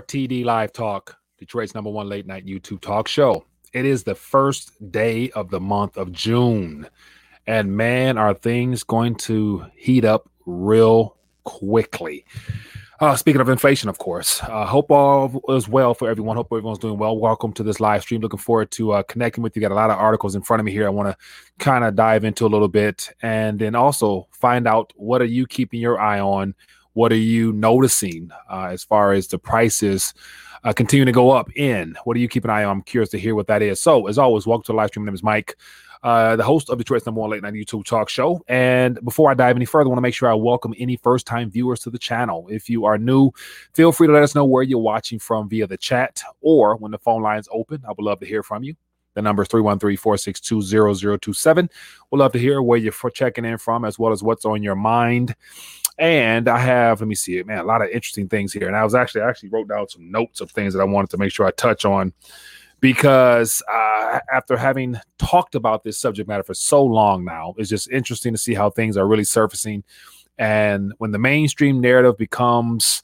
RTD Live Talk, Detroit's number one late night YouTube talk show. It is the first day of the month of June. And man, are things going to heat up real quickly. Uh, speaking of inflation, of course, uh, hope all is well for everyone. Hope everyone's doing well. Welcome to this live stream. Looking forward to uh, connecting with you. Got a lot of articles in front of me here. I want to kind of dive into a little bit, and then also find out what are you keeping your eye on. What are you noticing uh, as far as the prices uh, continue to go up in? What are you keeping an eye on? I'm curious to hear what that is. So, as always, welcome to the live stream. My name is Mike uh, the host of Detroit's number one late night YouTube talk show. And before I dive any further, I want to make sure I welcome any first time viewers to the channel. If you are new, feel free to let us know where you're watching from via the chat or when the phone lines open. I would love to hear from you. The number is 313 462 0027. We'd love to hear where you're checking in from as well as what's on your mind. And I have, let me see it, man, a lot of interesting things here. And I was actually, I actually wrote down some notes of things that I wanted to make sure I touch on because uh, after having talked about this subject matter for so long now, it's just interesting to see how things are really surfacing. And when the mainstream narrative becomes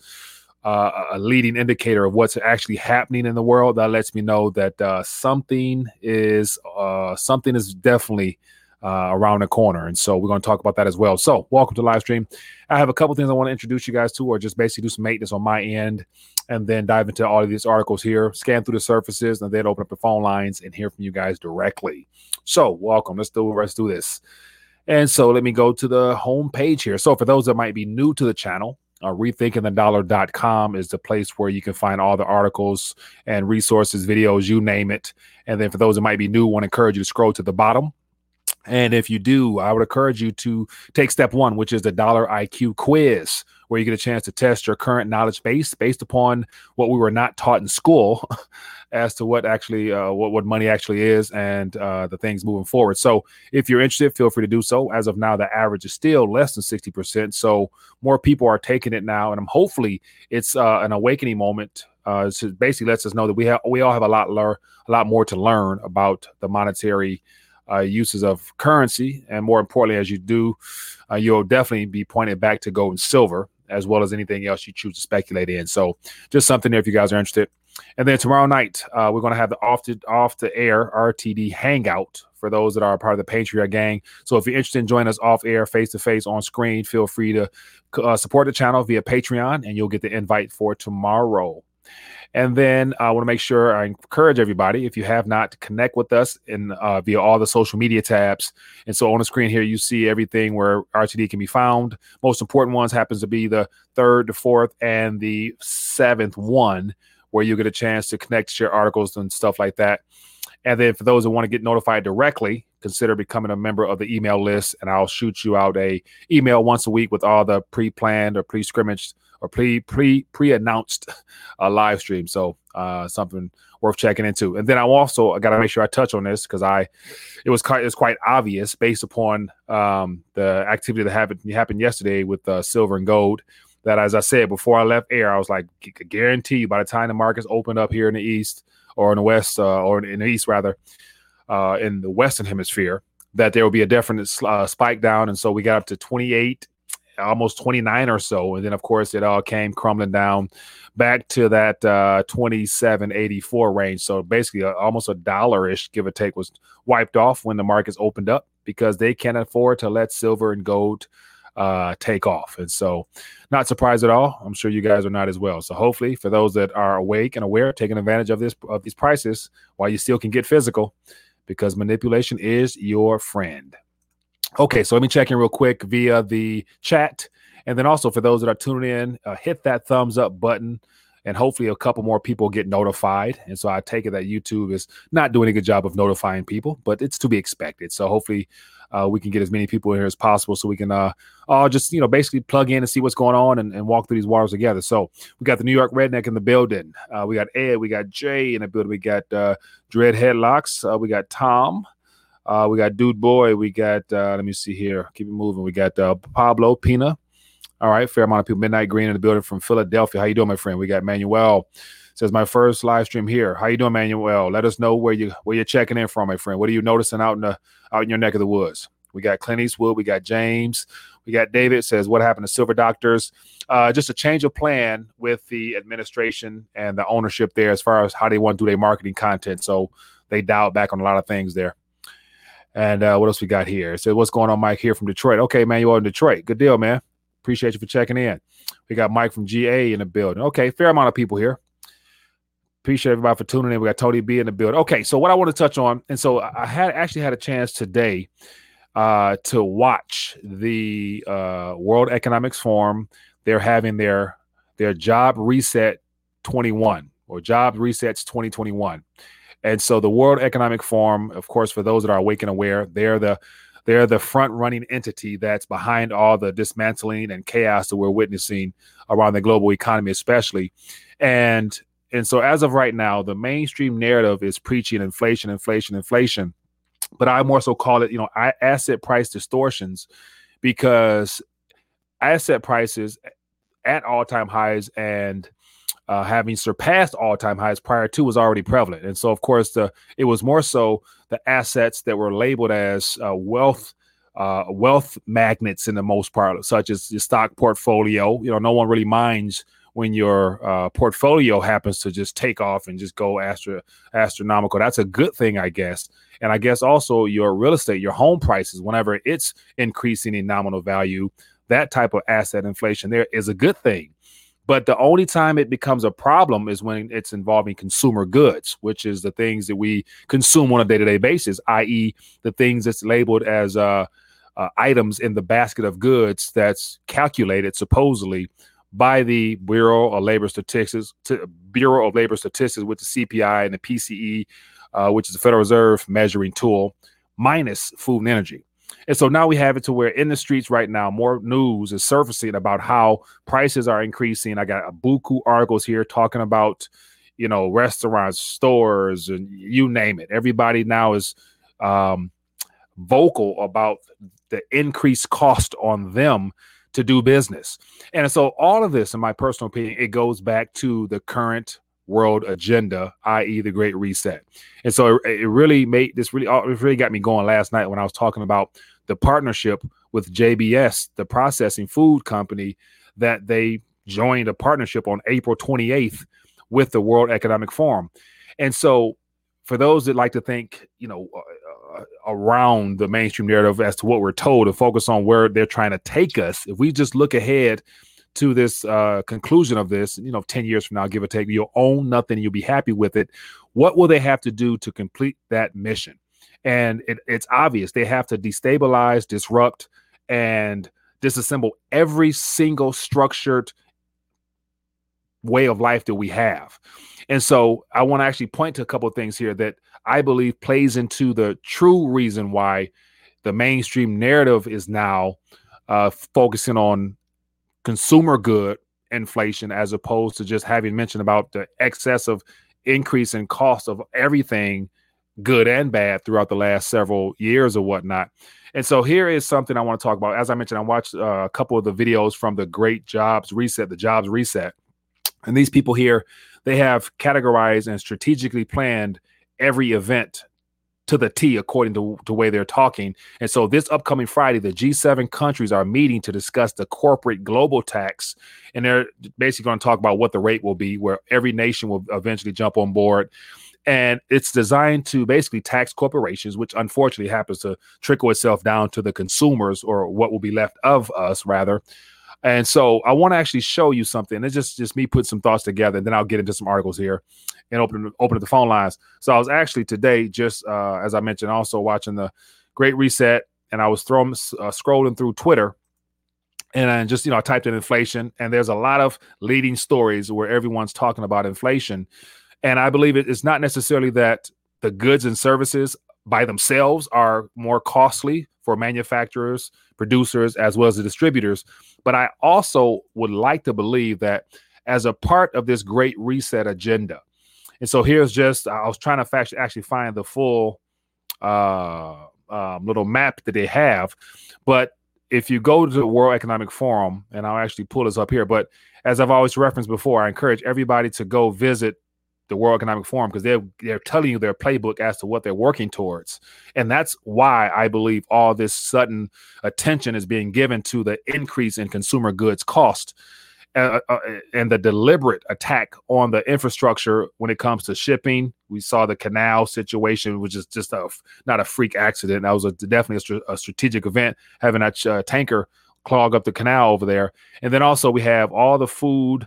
uh, a leading indicator of what's actually happening in the world, that lets me know that uh, something is uh, something is definitely uh, around the corner. And so we're going to talk about that as well. So, welcome to live stream. I have a couple things I want to introduce you guys to, or just basically do some maintenance on my end, and then dive into all of these articles here, scan through the surfaces, and then open up the phone lines and hear from you guys directly. So, welcome. Let's do let's do this. And so, let me go to the home page here. So, for those that might be new to the channel, uh, rethinkingthedollar.com is the place where you can find all the articles and resources, videos, you name it. And then for those that might be new, I want to encourage you to scroll to the bottom and if you do, I would encourage you to take step one, which is the dollar IQ quiz, where you get a chance to test your current knowledge base based upon what we were not taught in school as to what actually uh, what, what money actually is and uh, the things moving forward. So if you're interested, feel free to do so. As of now, the average is still less than 60%. So more people are taking it now. And I'm hopefully it's uh, an awakening moment uh, so basically lets us know that we have we all have a lot learn a lot more to learn about the monetary uh, uses of currency, and more importantly, as you do, uh, you'll definitely be pointed back to gold and silver as well as anything else you choose to speculate in. So, just something there if you guys are interested. And then tomorrow night, uh, we're going to have the off the off the air RTD hangout for those that are part of the Patreon gang. So if you're interested in joining us off air, face to face, on screen, feel free to uh, support the channel via Patreon, and you'll get the invite for tomorrow. And then I want to make sure I encourage everybody, if you have not, to connect with us in uh, via all the social media tabs. And so on the screen here, you see everything where RTD can be found. Most important ones happens to be the third, the fourth, and the seventh one, where you get a chance to connect, share articles and stuff like that. And then for those that want to get notified directly, consider becoming a member of the email list, and I'll shoot you out a email once a week with all the pre-planned or pre-scrimmaged or pre pre pre announced uh, live stream. So uh, something worth checking into. And then I also I got to make sure I touch on this because I it was quite it was quite obvious based upon um, the activity that happened happened yesterday with uh, silver and gold. That as I said before I left air, I was like, guarantee by the time the markets opened up here in the east or in the west uh, or in the east rather, uh, in the western hemisphere, that there will be a definite uh, spike down. And so we got up to 28 almost 29 or so. And then, of course, it all came crumbling down back to that uh, 27.84 range. So basically, uh, almost a dollar ish, give or take, was wiped off when the markets opened up because they can't afford to let silver and gold uh, take off. And so, not surprised at all. I'm sure you guys are not as well. So, hopefully, for those that are awake and aware, taking advantage of this of these prices while you still can get physical, because manipulation is your friend. Okay, so let me check in real quick via the chat. And then also for those that are tuning in, uh, hit that thumbs up button and hopefully a couple more people get notified. And so I take it that YouTube is not doing a good job of notifying people, but it's to be expected. So hopefully uh, we can get as many people here as possible so we can uh, all just, you know, basically plug in and see what's going on and, and walk through these waters together. So we got the New York Redneck in the building. Uh, we got Ed, we got Jay in the building. We got uh, Dread Headlocks. Uh, we got Tom. Uh, we got Dude Boy. We got, uh, let me see here. Keep it moving. We got uh, Pablo Pina. All right, fair amount of people. Midnight Green in the building from Philadelphia. How you doing, my friend? We got Manuel. Says my first live stream here. How you doing, Manuel? Let us know where you where you're checking in from, my friend. What are you noticing out in the out in your neck of the woods? We got Clint Eastwood. We got James. We got David says, "What happened to Silver Doctors?" Uh, just a change of plan with the administration and the ownership there, as far as how they want to do their marketing content. So they dialed back on a lot of things there. And uh, what else we got here? So "What's going on, Mike? Here from Detroit. Okay, man, you are in Detroit. Good deal, man. Appreciate you for checking in. We got Mike from GA in the building. Okay, fair amount of people here. Appreciate everybody for tuning in. We got Tony B in the building. Okay, so what I want to touch on, and so I had actually had a chance today uh, to watch the uh, World Economics Forum. They're having their their job reset 21 or job resets 2021. And so the World Economic Forum, of course, for those that are awake and aware, they're the they're the front running entity that's behind all the dismantling and chaos that we're witnessing around the global economy, especially. And and so as of right now, the mainstream narrative is preaching inflation, inflation, inflation. But I more so call it, you know, asset price distortions because asset prices at all-time highs and uh, having surpassed all-time highs prior to was already prevalent. And so, of course, the it was more so the assets that were labeled as uh, wealth uh, wealth magnets in the most part, such as the stock portfolio. You know, no one really minds when your uh, portfolio happens to just take off and just go astro- astronomical. That's a good thing, I guess. And I guess also your real estate, your home prices, whenever it's increasing in nominal value, that type of asset inflation there is a good thing. But the only time it becomes a problem is when it's involving consumer goods, which is the things that we consume on a day to day basis, i.e., the things that's labeled as uh, uh, items in the basket of goods that's calculated supposedly by the Bureau of Labor Statistics, Bureau of Labor Statistics with the CPI and the PCE, uh, which is the Federal Reserve measuring tool, minus food and energy. And so now we have it to where in the streets right now, more news is surfacing about how prices are increasing. I got a buku articles here talking about, you know, restaurants, stores, and you name it. Everybody now is um, vocal about the increased cost on them to do business. And so all of this, in my personal opinion, it goes back to the current world agenda, i.e., the Great Reset. And so it, it really made this really it really got me going last night when I was talking about the partnership with JBS, the processing food company, that they joined a partnership on April 28th with the World Economic Forum. And so for those that like to think, you know, uh, around the mainstream narrative as to what we're told to focus on where they're trying to take us, if we just look ahead to this uh, conclusion of this, you know, 10 years from now, give or take, you'll own nothing, you'll be happy with it. What will they have to do to complete that mission? And it, it's obvious they have to destabilize, disrupt, and disassemble every single structured way of life that we have. And so I want to actually point to a couple of things here that I believe plays into the true reason why the mainstream narrative is now uh, focusing on consumer good inflation as opposed to just having mentioned about the excessive increase in cost of everything good and bad throughout the last several years or whatnot. And so here is something I want to talk about. As I mentioned, I watched uh, a couple of the videos from the Great Jobs Reset, the Jobs Reset. And these people here, they have categorized and strategically planned every event to the T according to the way they're talking. And so this upcoming Friday, the G7 countries are meeting to discuss the corporate global tax. And they're basically going to talk about what the rate will be, where every nation will eventually jump on board. And it's designed to basically tax corporations, which unfortunately happens to trickle itself down to the consumers or what will be left of us, rather. And so I want to actually show you something. It's just just me put some thoughts together, and then I'll get into some articles here and open open up the phone lines. So I was actually today just uh, as I mentioned, also watching the Great Reset, and I was throwing uh, scrolling through Twitter, and I just you know I typed in inflation, and there's a lot of leading stories where everyone's talking about inflation, and I believe it is not necessarily that the goods and services by themselves are more costly for manufacturers, producers, as well as the distributors. But I also would like to believe that as a part of this great reset agenda, and so here's just I was trying to actually find the full uh, um, little map that they have, but if you go to the World Economic Forum, and I'll actually pull this up here, but as I've always referenced before, I encourage everybody to go visit the World Economic Forum because they're they're telling you their playbook as to what they're working towards, and that's why I believe all this sudden attention is being given to the increase in consumer goods cost. Uh, uh, and the deliberate attack on the infrastructure when it comes to shipping. We saw the canal situation, which is just a not a freak accident. That was a, definitely a, a strategic event, having that uh, tanker clog up the canal over there. And then also we have all the food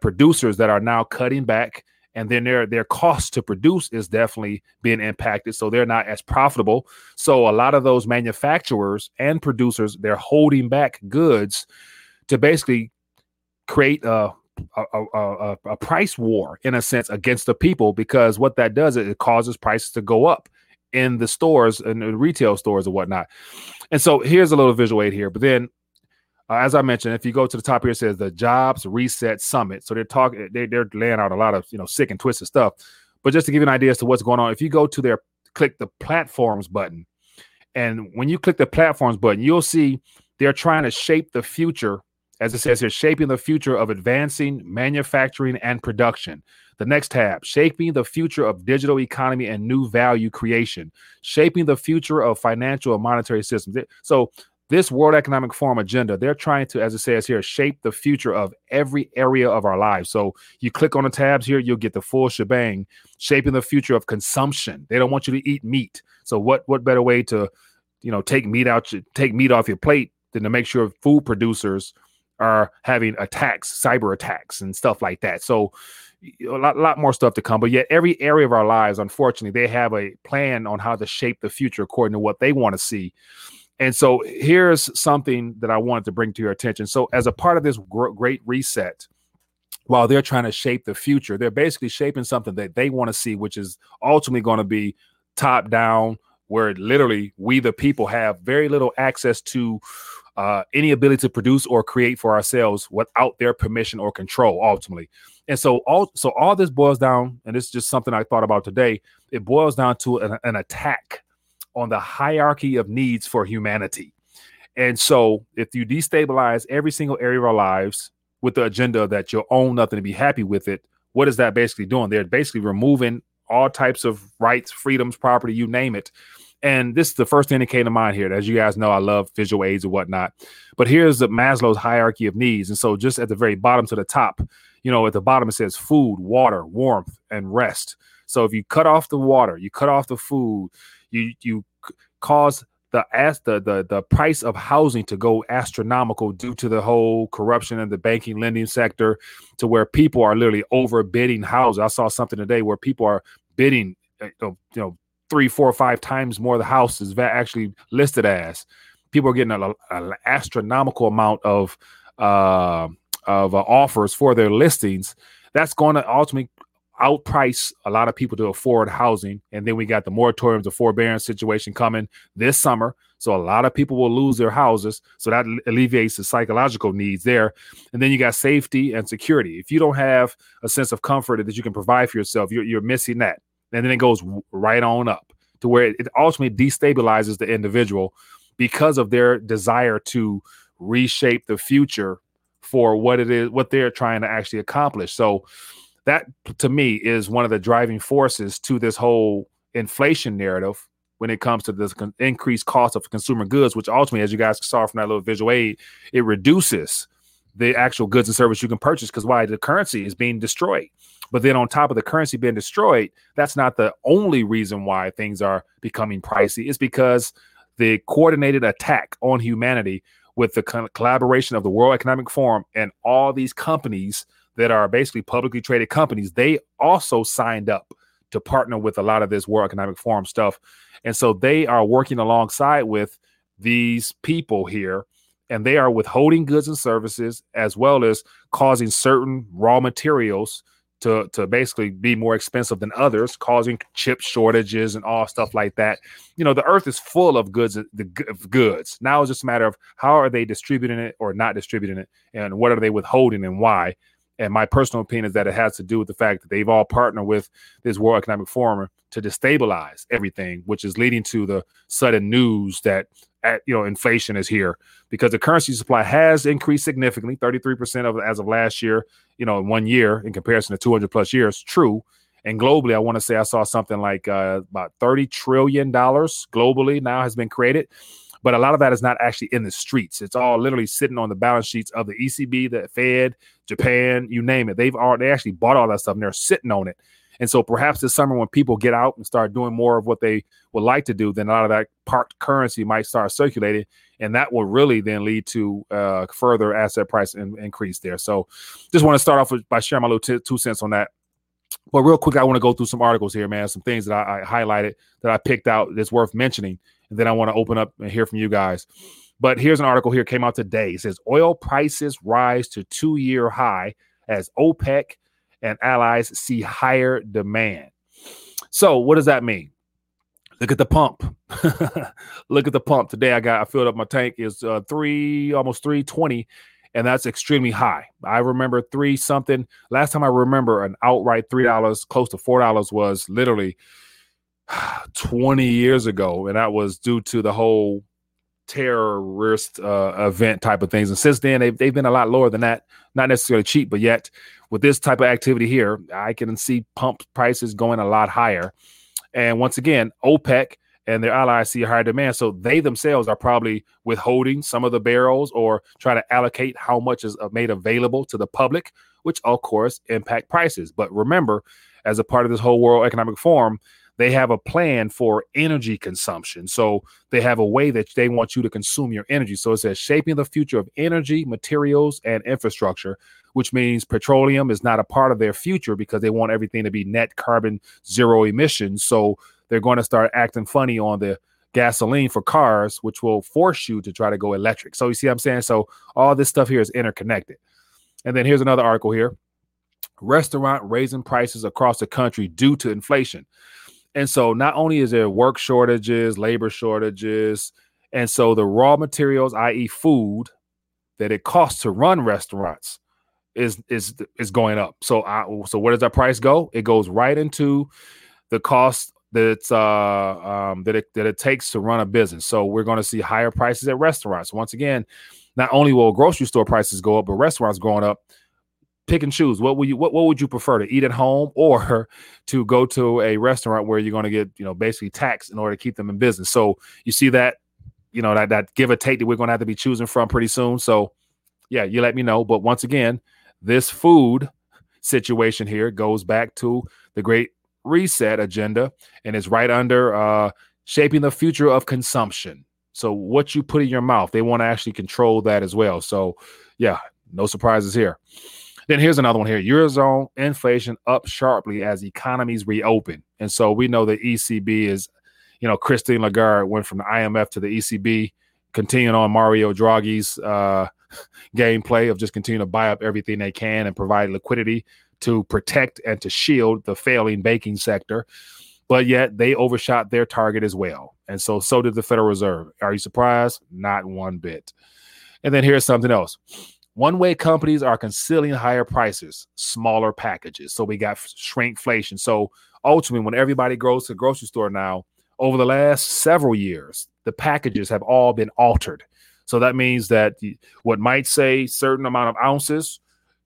producers that are now cutting back and then their their cost to produce is definitely being impacted so they're not as profitable. So a lot of those manufacturers and producers they're holding back goods to basically create a a, a, a price war in a sense against the people because what that does is it causes prices to go up in the stores and retail stores and whatnot. And so here's a little visual aid here but then uh, as I mentioned, if you go to the top here, it says the Jobs Reset Summit. So they're talking, they, they're laying out a lot of you know sick and twisted stuff. But just to give you an idea as to what's going on, if you go to their click the platforms button, and when you click the platforms button, you'll see they're trying to shape the future, as it says here, shaping the future of advancing manufacturing and production. The next tab, shaping the future of digital economy and new value creation, shaping the future of financial and monetary systems. So this World Economic Forum agenda, they're trying to, as it says here, shape the future of every area of our lives. So you click on the tabs here, you'll get the full shebang, shaping the future of consumption. They don't want you to eat meat. So what what better way to, you know, take meat out, take meat off your plate than to make sure food producers are having attacks, cyber attacks, and stuff like that. So a lot, lot more stuff to come. But yet, every area of our lives, unfortunately, they have a plan on how to shape the future according to what they want to see. And so here's something that I wanted to bring to your attention. So, as a part of this gr- great reset, while they're trying to shape the future, they're basically shaping something that they want to see, which is ultimately going to be top down, where literally we, the people, have very little access to uh, any ability to produce or create for ourselves without their permission or control, ultimately. And so, all so all this boils down, and this is just something I thought about today. It boils down to an, an attack on the hierarchy of needs for humanity. And so, if you destabilize every single area of our lives with the agenda that you'll own nothing to be happy with it, what is that basically doing? They're basically removing all types of rights, freedoms, property, you name it. And this is the first thing that came to mind here. As you guys know, I love visual aids and whatnot. But here's the Maslow's hierarchy of needs. And so, just at the very bottom to the top, you know, at the bottom it says food, water, warmth, and rest. So if you cut off the water, you cut off the food, you you cause the as the, the the price of housing to go astronomical due to the whole corruption in the banking lending sector to where people are literally overbidding houses. I saw something today where people are bidding uh, you know three, four, five times more the house is actually listed as. People are getting an astronomical amount of uh, of uh, offers for their listings. That's going to ultimately outprice a lot of people to afford housing. And then we got the moratoriums, the forbearance situation coming this summer. So a lot of people will lose their houses. So that alleviates the psychological needs there. And then you got safety and security. If you don't have a sense of comfort that you can provide for yourself, you're, you're missing that. And then it goes right on up to where it ultimately destabilizes the individual because of their desire to reshape the future for what it is, what they're trying to actually accomplish. So that to me is one of the driving forces to this whole inflation narrative when it comes to this con- increased cost of consumer goods, which ultimately, as you guys saw from that little visual aid, it reduces the actual goods and service you can purchase because why the currency is being destroyed. But then on top of the currency being destroyed, that's not the only reason why things are becoming pricey. It's because the coordinated attack on humanity with the collaboration of the World Economic Forum and all these companies that are basically publicly traded companies, they also signed up to partner with a lot of this World Economic Forum stuff. And so they are working alongside with these people here, and they are withholding goods and services as well as causing certain raw materials to, to basically be more expensive than others, causing chip shortages and all stuff like that. You know, the earth is full of goods, the goods. Now it's just a matter of how are they distributing it or not distributing it, and what are they withholding and why. And my personal opinion is that it has to do with the fact that they've all partnered with this World Economic Forum to destabilize everything, which is leading to the sudden news that at, you know inflation is here because the currency supply has increased significantly, 33% of as of last year, you know, in one year in comparison to 200 plus years. True. And globally, I want to say I saw something like uh, about $30 trillion globally now has been created. But a lot of that is not actually in the streets. It's all literally sitting on the balance sheets of the ECB, the Fed, Japan, you name it. They've all they actually bought all that stuff and they're sitting on it. And so perhaps this summer, when people get out and start doing more of what they would like to do, then a lot of that parked currency might start circulating. And that will really then lead to uh, further asset price in, increase there. So just want to start off with, by sharing my little t- two cents on that. But real quick, I want to go through some articles here, man. Some things that I, I highlighted that I picked out that's worth mentioning. And then I want to open up and hear from you guys. But here's an article here came out today. It says oil prices rise to two year high as OPEC and allies see higher demand. So, what does that mean? Look at the pump. Look at the pump. Today I got I filled up my tank is uh, 3 almost 320 and that's extremely high. I remember 3 something. Last time I remember an outright $3 close to $4 was literally 20 years ago and that was due to the whole terrorist uh, event type of things. And since then, they've, they've been a lot lower than that. Not necessarily cheap, but yet with this type of activity here, I can see pump prices going a lot higher. And once again, OPEC and their allies see a higher demand. So they themselves are probably withholding some of the barrels or trying to allocate how much is uh, made available to the public, which of course impact prices. But remember, as a part of this whole World Economic Forum, they have a plan for energy consumption. So they have a way that they want you to consume your energy. So it says shaping the future of energy, materials, and infrastructure, which means petroleum is not a part of their future because they want everything to be net carbon zero emissions. So they're going to start acting funny on the gasoline for cars, which will force you to try to go electric. So you see what I'm saying? So all this stuff here is interconnected. And then here's another article here. Restaurant raising prices across the country due to inflation. And so not only is there work shortages, labor shortages, and so the raw materials, i.e., food, that it costs to run restaurants is is is going up. So I, so where does that price go? It goes right into the cost that it's uh um that it that it takes to run a business. So we're going to see higher prices at restaurants. Once again, not only will grocery store prices go up, but restaurants going up pick and choose. What would you what, what would you prefer to eat at home or to go to a restaurant where you're going to get, you know, basically taxed in order to keep them in business. So you see that, you know, that that give or take that we're going to have to be choosing from pretty soon. So yeah, you let me know. But once again, this food situation here goes back to the great reset agenda and it's right under uh shaping the future of consumption. So what you put in your mouth, they want to actually control that as well. So yeah, no surprises here. Then here's another one here. Eurozone inflation up sharply as economies reopen. And so we know the ECB is, you know, Christine Lagarde went from the IMF to the ECB, continuing on Mario Draghi's uh, gameplay of just continuing to buy up everything they can and provide liquidity to protect and to shield the failing banking sector. But yet they overshot their target as well. And so so did the Federal Reserve. Are you surprised? Not one bit. And then here's something else. One way companies are concealing higher prices, smaller packages. So we got shrinkflation. So ultimately, when everybody goes to the grocery store now, over the last several years, the packages have all been altered. So that means that what might say certain amount of ounces,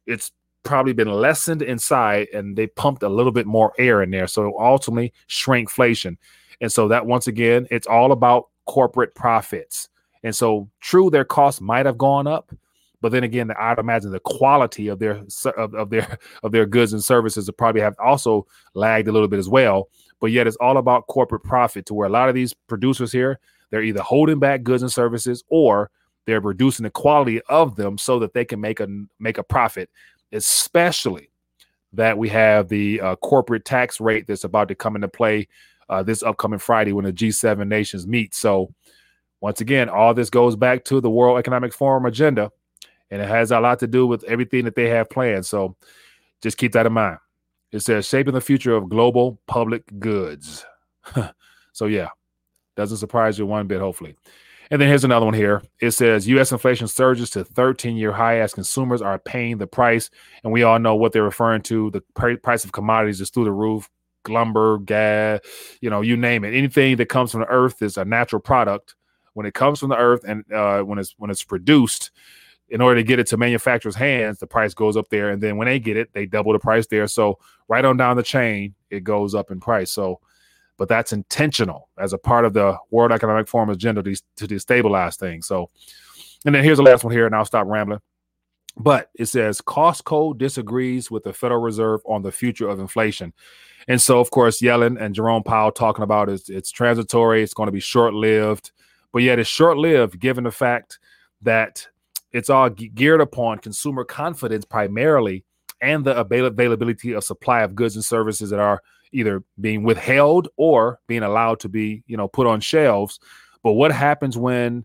it's probably been lessened inside and they pumped a little bit more air in there. So ultimately shrinkflation. And so that once again, it's all about corporate profits. And so true, their costs might have gone up, but then again, I'd imagine the quality of their of, of their of their goods and services would probably have also lagged a little bit as well. But yet, it's all about corporate profit. To where a lot of these producers here, they're either holding back goods and services or they're reducing the quality of them so that they can make a make a profit. Especially that we have the uh, corporate tax rate that's about to come into play uh, this upcoming Friday when the G7 nations meet. So, once again, all this goes back to the World Economic Forum agenda and it has a lot to do with everything that they have planned. So just keep that in mind. It says shaping the future of global public goods. so yeah, doesn't surprise you one bit, hopefully. And then here's another one here. It says U.S. inflation surges to 13 year high as consumers are paying the price. And we all know what they're referring to. The price of commodities is through the roof lumber, gas, you know, you name it. Anything that comes from the earth is a natural product. When it comes from the earth and uh, when it's when it's produced, in order to get it to manufacturers' hands, the price goes up there, and then when they get it, they double the price there. So right on down the chain, it goes up in price. So, but that's intentional as a part of the World Economic Forum agenda to, to destabilize things. So, and then here's the last one here, and I'll stop rambling. But it says Costco disagrees with the Federal Reserve on the future of inflation. And so, of course, Yellen and Jerome Powell talking about it's, it's transitory, it's going to be short lived, but yet it's short lived given the fact that it's all geared upon consumer confidence primarily and the availability of supply of goods and services that are either being withheld or being allowed to be you know put on shelves but what happens when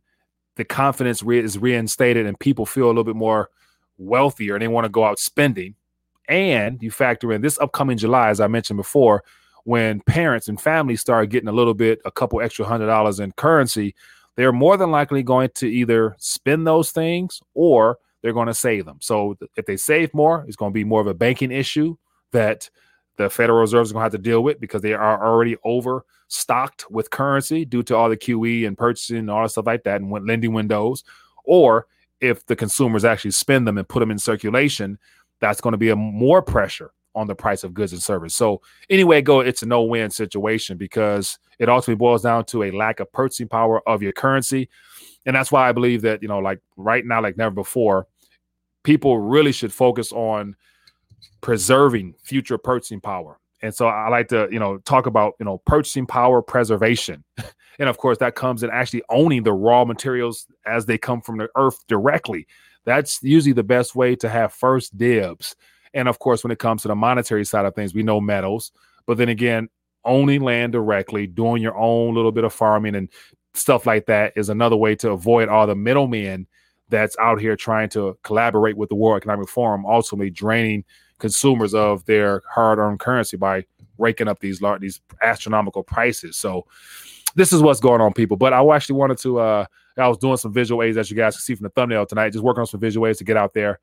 the confidence re- is reinstated and people feel a little bit more wealthier and they want to go out spending and you factor in this upcoming july as i mentioned before when parents and families start getting a little bit a couple extra hundred dollars in currency they're more than likely going to either spend those things or they're going to save them. So if they save more, it's going to be more of a banking issue that the Federal Reserve is going to have to deal with because they are already overstocked with currency due to all the QE and purchasing and all that stuff like that and lending windows. Or if the consumers actually spend them and put them in circulation, that's going to be a more pressure on the price of goods and service. So anyway, go it's a no-win situation because it ultimately boils down to a lack of purchasing power of your currency. And that's why I believe that, you know, like right now, like never before, people really should focus on preserving future purchasing power. And so I like to, you know, talk about, you know, purchasing power preservation. and of course, that comes in actually owning the raw materials as they come from the earth directly. That's usually the best way to have first dibs and of course, when it comes to the monetary side of things, we know metals. But then again, owning land directly, doing your own little bit of farming and stuff like that is another way to avoid all the middlemen that's out here trying to collaborate with the World Economic Forum, ultimately draining consumers of their hard-earned currency by raking up these large, these astronomical prices. So this is what's going on, people. But I actually wanted to. uh I was doing some visual aids, as you guys can see from the thumbnail tonight, just working on some visual aids to get out there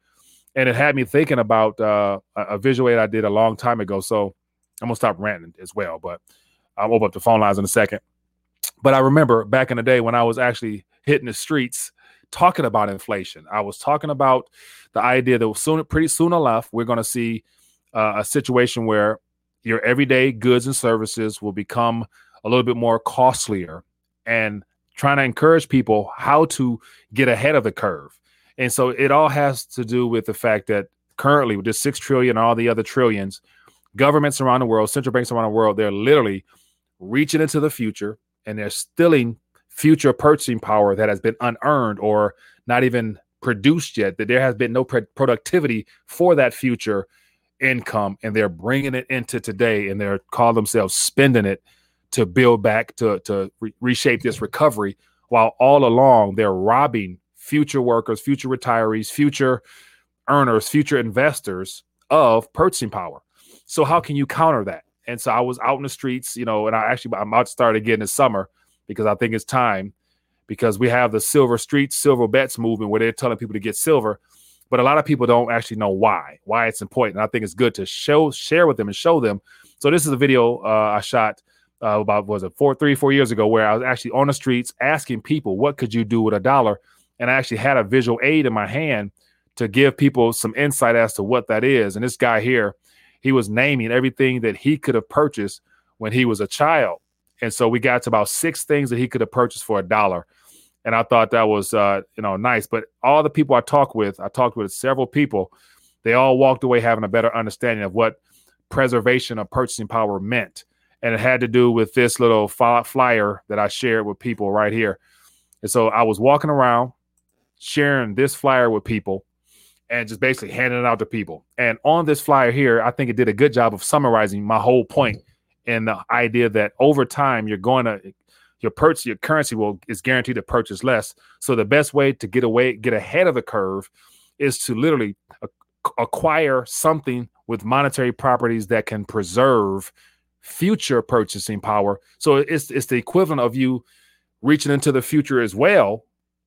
and it had me thinking about uh, a visual aid I did a long time ago. So I'm gonna stop ranting as well, but I'll open up the phone lines in a second. But I remember back in the day when I was actually hitting the streets talking about inflation. I was talking about the idea that soon, pretty soon enough, we're going to see uh, a situation where your everyday goods and services will become a little bit more costlier, and trying to encourage people how to get ahead of the curve and so it all has to do with the fact that currently with this six trillion and all the other trillions, governments around the world, central banks around the world, they're literally reaching into the future and they're stealing future purchasing power that has been unearned or not even produced yet, that there has been no productivity for that future income. And they're bringing it into today and they're call themselves spending it to build back, to, to re- reshape this recovery, while all along they're robbing future workers, future retirees, future earners, future investors of purchasing power. So how can you counter that? And so I was out in the streets, you know, and I actually I'm about to start again this summer because I think it's time because we have the silver streets, silver bets movement where they're telling people to get silver, but a lot of people don't actually know why, why it's important. And I think it's good to show, share with them and show them. So this is a video uh, I shot uh, about was it four, three, four years ago where I was actually on the streets asking people, what could you do with a dollar? and I actually had a visual aid in my hand to give people some insight as to what that is. And this guy here, he was naming everything that he could have purchased when he was a child. And so we got to about six things that he could have purchased for a dollar. And I thought that was, uh, you know, nice. But all the people I talked with, I talked with several people, they all walked away having a better understanding of what preservation of purchasing power meant. And it had to do with this little flyer that I shared with people right here. And so I was walking around sharing this flyer with people and just basically handing it out to people. And on this flyer here, I think it did a good job of summarizing my whole point and the idea that over time you're going to your purchase your currency will is guaranteed to purchase less. So the best way to get away get ahead of the curve is to literally acquire something with monetary properties that can preserve future purchasing power. So it's it's the equivalent of you reaching into the future as well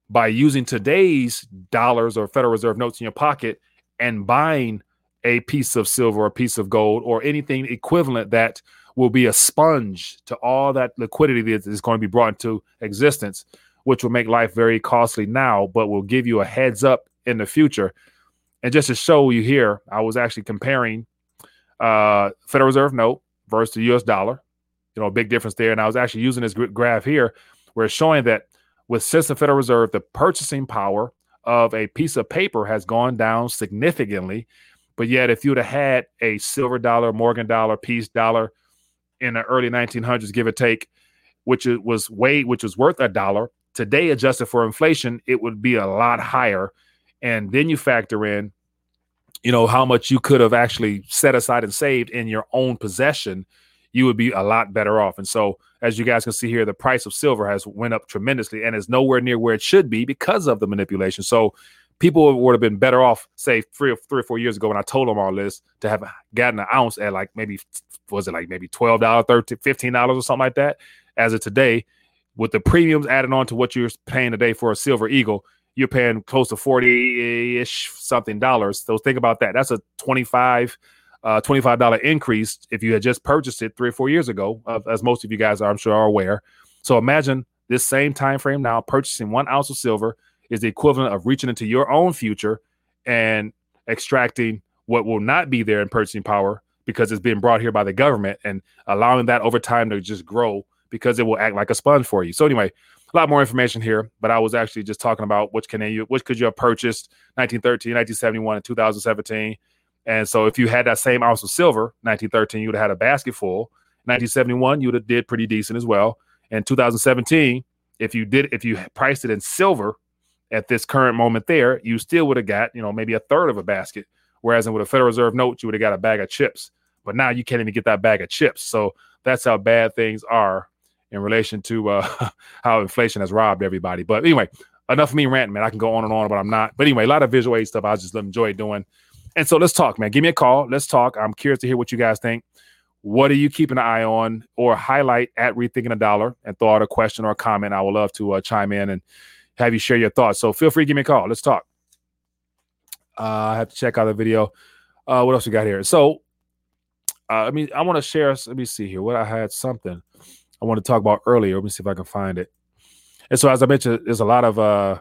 by using today's dollars or Federal Reserve notes in your pocket and buying a piece of silver or a piece of gold or anything equivalent that will be a sponge to all that liquidity that is going to be brought into existence, which will make life very costly now, but will give you a heads up in the future. And just to show you here, I was actually comparing uh, Federal Reserve note versus the U.S. dollar. You know, a big difference there. And I was actually using this graph here, where it's showing that with since the Federal Reserve, the purchasing power of a piece of paper has gone down significantly. But yet, if you'd have had a silver dollar, Morgan dollar, peace dollar in the early 1900s, give or take, which was way, which was worth a dollar, today adjusted for inflation, it would be a lot higher. And then you factor in, you know, how much you could have actually set aside and saved in your own possession, you would be a lot better off. And so, as you guys can see here, the price of silver has went up tremendously and is nowhere near where it should be because of the manipulation. So people would have been better off, say three or three or four years ago when I told them all this to have gotten an ounce at like maybe was it like maybe twelve dollars, thirteen, fifteen dollars or something like that. As of today, with the premiums added on to what you're paying today for a silver eagle, you're paying close to 40-ish something dollars. So think about that. That's a 25 uh, $25 increase if you had just purchased it three or four years ago, uh, as most of you guys are, I'm sure, are aware. So imagine this same time frame now, purchasing one ounce of silver is the equivalent of reaching into your own future and extracting what will not be there in purchasing power because it's being brought here by the government and allowing that over time to just grow because it will act like a sponge for you. So anyway, a lot more information here, but I was actually just talking about which can you which could you have purchased 1913, 1971, and 2017. And so if you had that same ounce of silver, 1913, you would have had a basket full. 1971, you would have did pretty decent as well. And 2017, if you did if you priced it in silver, at this current moment there, you still would have got, you know, maybe a third of a basket. Whereas with a Federal Reserve note, you would have got a bag of chips. But now you can't even get that bag of chips. So that's how bad things are in relation to uh, how inflation has robbed everybody. But anyway, enough of me ranting, man. I can go on and on, but I'm not. But anyway, a lot of visual aid stuff I just enjoy doing. And so let's talk, man. Give me a call. Let's talk. I'm curious to hear what you guys think. What are you keeping an eye on or highlight at Rethinking a Dollar and throw out a question or a comment? I would love to uh, chime in and have you share your thoughts. So feel free to give me a call. Let's talk. Uh, I have to check out the video. Uh, what else we got here? So, uh, I mean, I want to share. Let me see here. What I had something I want to talk about earlier. Let me see if I can find it. And so, as I mentioned, there's a lot of uh,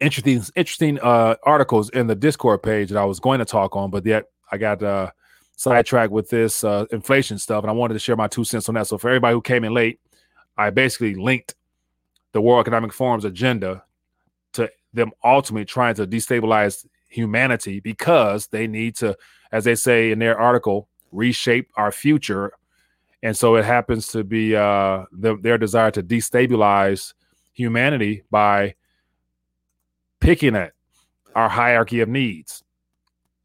interesting, interesting uh, articles in the Discord page that I was going to talk on, but yet I got uh, sidetracked with this uh, inflation stuff, and I wanted to share my two cents on that. So, for everybody who came in late, I basically linked the World Economic Forum's agenda to them ultimately trying to destabilize humanity because they need to, as they say in their article, reshape our future. And so it happens to be uh, the, their desire to destabilize humanity by picking at our hierarchy of needs.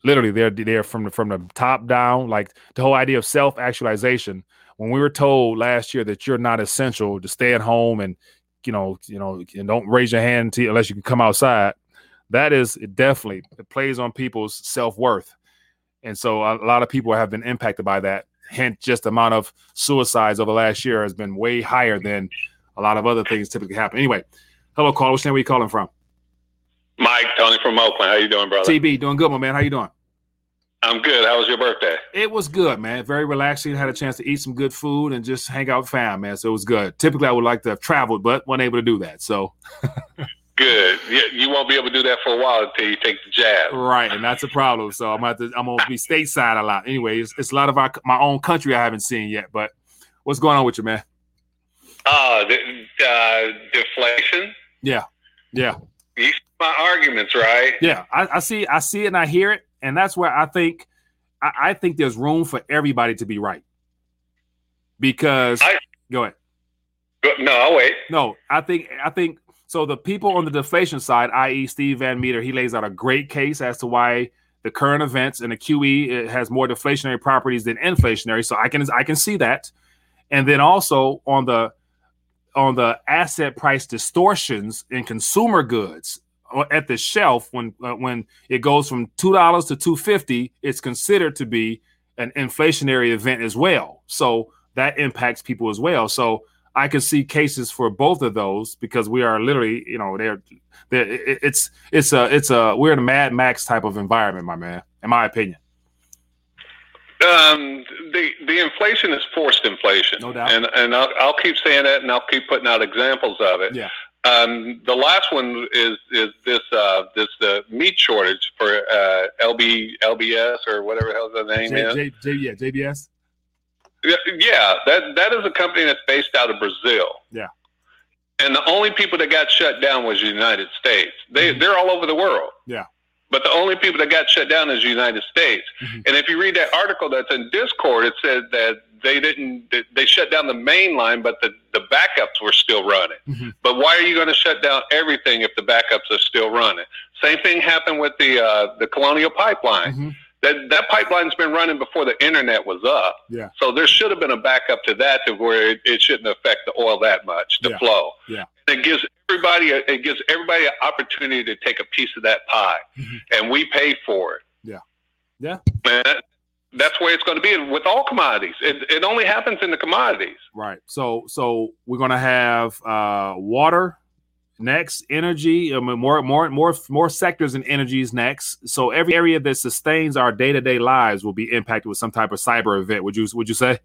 Literally, they're they're from the from the top down, like the whole idea of self actualization. When we were told last year that you're not essential to stay at home and you know, you know, and don't raise your hand to, unless you can come outside. That is it definitely it plays on people's self worth, and so a, lot of people have been impacted by that. Hence, just the amount of suicides over the last year has been way higher than a lot of other things typically happen. Anyway, hello, caller. Which name Where are you calling from? Mike, Tony from Oakland. How you doing, brother? TB, doing good, my man. How you doing? I'm good. How was your birthday? It was good, man. Very relaxing. Had a chance to eat some good food and just hang out with fam, man. So it was good. Typically, I would like to have traveled, but wasn't able to do that. So good. Yeah, you won't be able to do that for a while until you take the jab. Right, and that's a problem. So I'm to, I'm gonna be stateside a lot. Anyway, it's, it's, a lot of our my own country I haven't seen yet. But what's going on with you, man? Uh, the, uh deflation. Yeah, yeah. You see my arguments, right? Yeah, I, I see. I see it and I hear it and that's where I think I, I think there's room for everybody to be right. Because I, go ahead. No, I'll wait. No, I think I think so. The people on the deflation side, i.e., Steve Van Metre, he lays out a great case as to why the current events and the QE has more deflationary properties than inflationary. So I can I can see that. And then also on the on the asset price distortions in consumer goods, at the shelf when uh, when it goes from two dollars to two fifty, it's considered to be an inflationary event as well. So that impacts people as well. So I can see cases for both of those because we are literally, you know, they're, they're it's it's a it's a we're in a Mad Max type of environment, my man. In my opinion. Um, the the inflation is forced inflation, no doubt, and and I'll, I'll keep saying that, and I'll keep putting out examples of it. Yeah. Um, the last one is is this uh, this uh, meat shortage for uh, LB LBS or whatever the hell the name J, is. J, J, yeah, JBS. Yeah, yeah, that that is a company that's based out of Brazil. Yeah. And the only people that got shut down was the United States. They Mhm. they're all over the world. Yeah. But the only people that got shut down is the United States. Mhm. And if you read that article that's in Discord, it said that they didn't that they shut down the main line, but the, the backups were still running. Mhm. But why are you going to shut down everything if the backups are still running? Same thing happened with the uh, the Colonial Pipeline Mhm. that that pipeline's been running before the internet was up. Yeah. So there should have been a backup to that to where it, it shouldn't affect the oil that much, the Yeah. flow. Yeah. It gives everybody a, it gives everybody an opportunity to take a piece of that pie, Mhm. and we pay for it. Yeah. Yeah. Man, that, that's where it's going to be with all commodities. It, it only happens in the commodities. Right. So so we're gonna have uh water next, energy, I mean, more more more more sectors and energies next. So every area that sustains our day to day lives will be impacted with some type of cyber event. Would you would you say?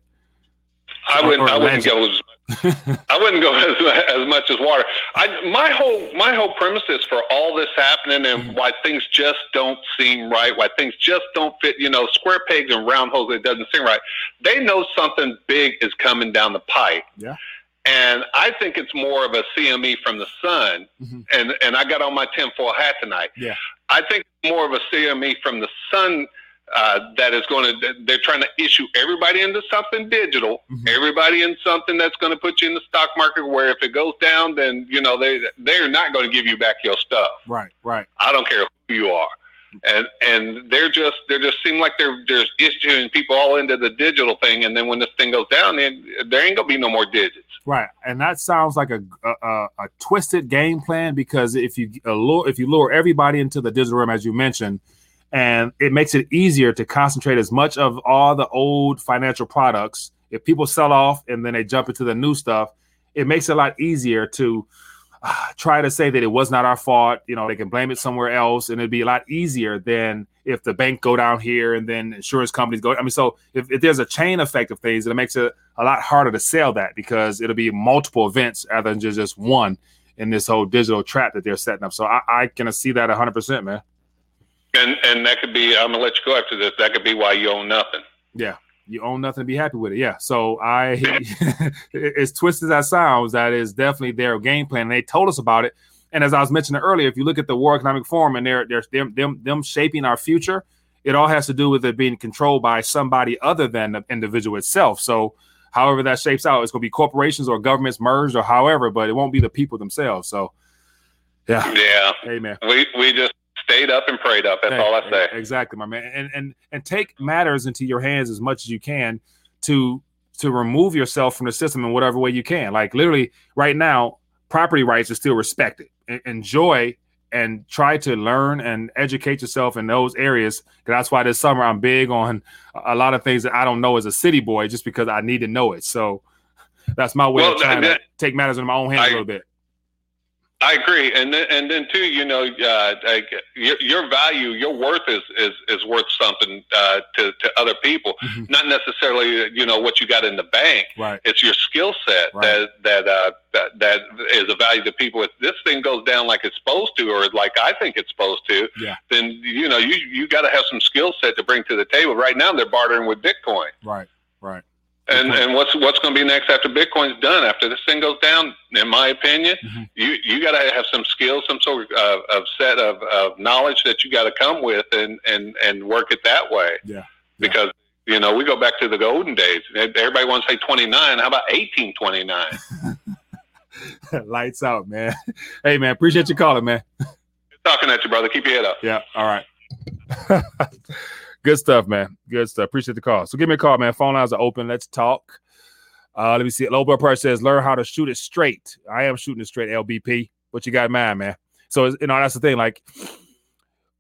I wouldn't. I wouldn't go. As, I wouldn't go as, as much as water. I, my whole my whole premise is for all this happening and Mhm. why things just don't seem right. Why things just don't fit. You know, square pegs and round holes. It doesn't seem right. They know something big is coming down the pipe. Yeah. And I think it's more of a CME from the sun. Mhm. And and I got on my tinfoil hat tonight. Yeah. I think more of a CME from the sun uh, that is going to. They're trying to issue everybody into something digital Mhm. everybody in something that's going to put you in the stock market where if it goes down then you know they they're not going to give you back your stuff Right, right. i don't care who you are and and they're just they just seem like they're just issuing people all into the digital thing and then when this thing goes down then there ain't going to be no more digits Right, and that sounds like a a, a, twisted game plan because if you allure, if you lure everybody into the digital realm as you mentioned, and it makes it easier to concentrate as much of all the old financial products. If people sell off and then they jump into the new stuff, it makes it a lot easier to uh, try to say that it was not our fault. You know, they can blame it somewhere else, and it'd be a lot easier than if the bank go down here and then insurance companies go. I mean, so if, if there's a chain effect of things, it makes it a lot harder to sell that because it'll be multiple events rather than just, just one in this whole digital trap that they're setting up. So I, I can see that 100%, man. And and that could be i'm going to let you go after this that could be why you own nothing Yeah. You own nothing to be happy with it. Yeah. So I, as twisted as that sounds, that is definitely their game plan. And they told us about it. And as I was mentioning earlier, if you look at the World Economic Forum and they're, they're them, them, them shaping our future, it all has to do with it being controlled by somebody other than the individual itself. So however that shapes out, it's going to be corporations or governments merged or however, but it won't be the people themselves. So yeah. yeah Amen. we we just stayed up and prayed up that's Hey, all i say Exactly, my man. And and and take matters into your hands as much as you can to to remove yourself from the system in whatever way you can. Like literally, right now, property rights are still respected. Enjoy and try to learn and educate yourself in those areas. That's why this summer I'm big on a- lot of things that I don't know as a city boy, just because I need to know it. So that's my way Well, of trying that- to take matters into my own hands I- a little bit. I agree, and then and then too, you know, uh, like your, your value, your worth is is, is worth something uh, to to other people. Mhm. Not necessarily, you know, what you got in the bank. Right. It's your skill set Right. that that, uh, that that is a value to people. If this thing goes down like it's supposed to, or like I think it's supposed to, Yeah. then you know you you got to have some skill set to bring to the table. Right now, they're bartering with Bitcoin. Right. Right. And and what's what's going to be next after Bitcoin's done? After this thing goes down, in my opinion, Mhm. you you got to have some skills, some sort of, of set of, of knowledge that you got to come with, and and and work it that way. Yeah. Because you know we go back to the golden days. Everybody wants to say twenty nine. How about eighteen twenty nine? Lights out, man. Hey, man. Appreciate you calling, man. Talking at you, brother. Keep your head up. Yeah. All right. Good stuff, man. Good stuff. Appreciate the call. So give me a call, man. Phone lines are open. Let's talk. Uh, let me see. Blood pressure says, learn how to shoot it straight. I am shooting it straight, LBP. What you got in mind, man? So, you know, that's the thing. Like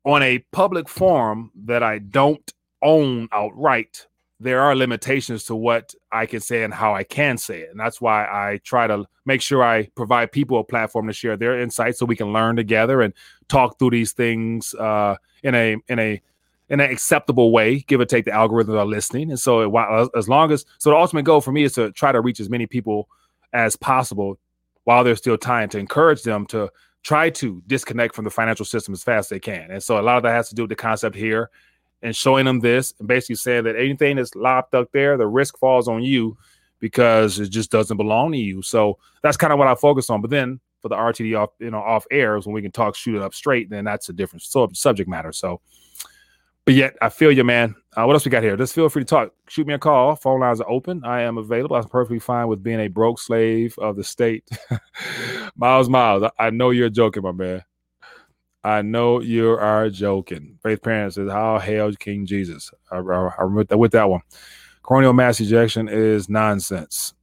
on a public forum that I don't own outright, there are limitations to what I can say and how I can say it. And that's why I try to make sure I provide people a platform to share their insights so we can learn together and talk through these things uh, in a in a in an acceptable way, give or take the algorithms are listening. And so, it, as long as so, the ultimate goal for me is to try to reach as many people as possible while they're still trying to encourage them to try to disconnect from the financial system as fast as they can. And so a lot of that has to do with the concept here and showing them this and basically saying that anything that's lopped up there, the risk falls on you because it just doesn't belong to you. So that's kind of what I focus on. But then for the RTD off, you know, off airs when we can talk, shoot it up straight, then that's a different subject matter. So, but yet I feel you, man. Uh, what else we got here? Just feel free to talk. Shoot me a call. Phone lines are open. I am available. I'm perfectly fine with being a broke slave of the state. Miles, Miles, I know you're joking, my man. I know you are joking. Faith Parent says, How hell King Jesus? I, I, I with, that, with that one. Coronal mass ejection is nonsense.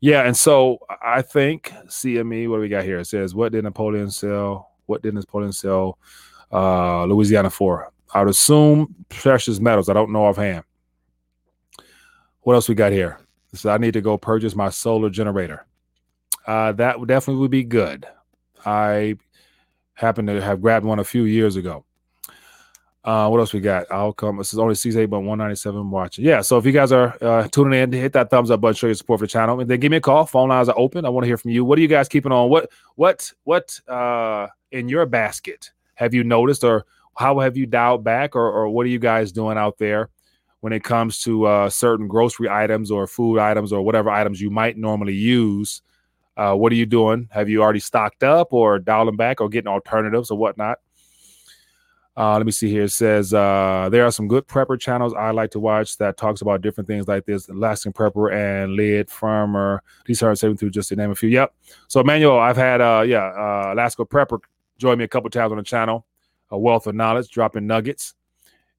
Yeah, and so I think CME, what do we got here? It says, What did Napoleon sell? What did Napoleon sell uh, Louisiana for? I would assume precious metals. I don't know offhand. What else we got here? So I need to go purchase my solar generator. Uh, that definitely would be good. I happened to have grabbed one a few years ago. Uh, what else we got? I'll come. This is only six eight, but one ninety seven watching. Yeah. So if you guys are uh, tuning in, hit that thumbs up button, show your support for the channel, and then give me a call. Phone lines are open. I want to hear from you. What are you guys keeping on? What what what uh, in your basket have you noticed, or how have you dialed back, or or what are you guys doing out there when it comes to uh, certain grocery items or food items or whatever items you might normally use? Uh, what are you doing? Have you already stocked up or dialing back or getting alternatives or whatnot? Uh, let me see here. It says uh, there are some good prepper channels I like to watch that talks about different things like this. Alaska Prepper and Lid Farmer. These are seventy two, just to name a few. Yep. So Emmanuel, I've had uh yeah, uh Alaska Prepper join me a couple times on the channel. A wealth of knowledge, dropping nuggets.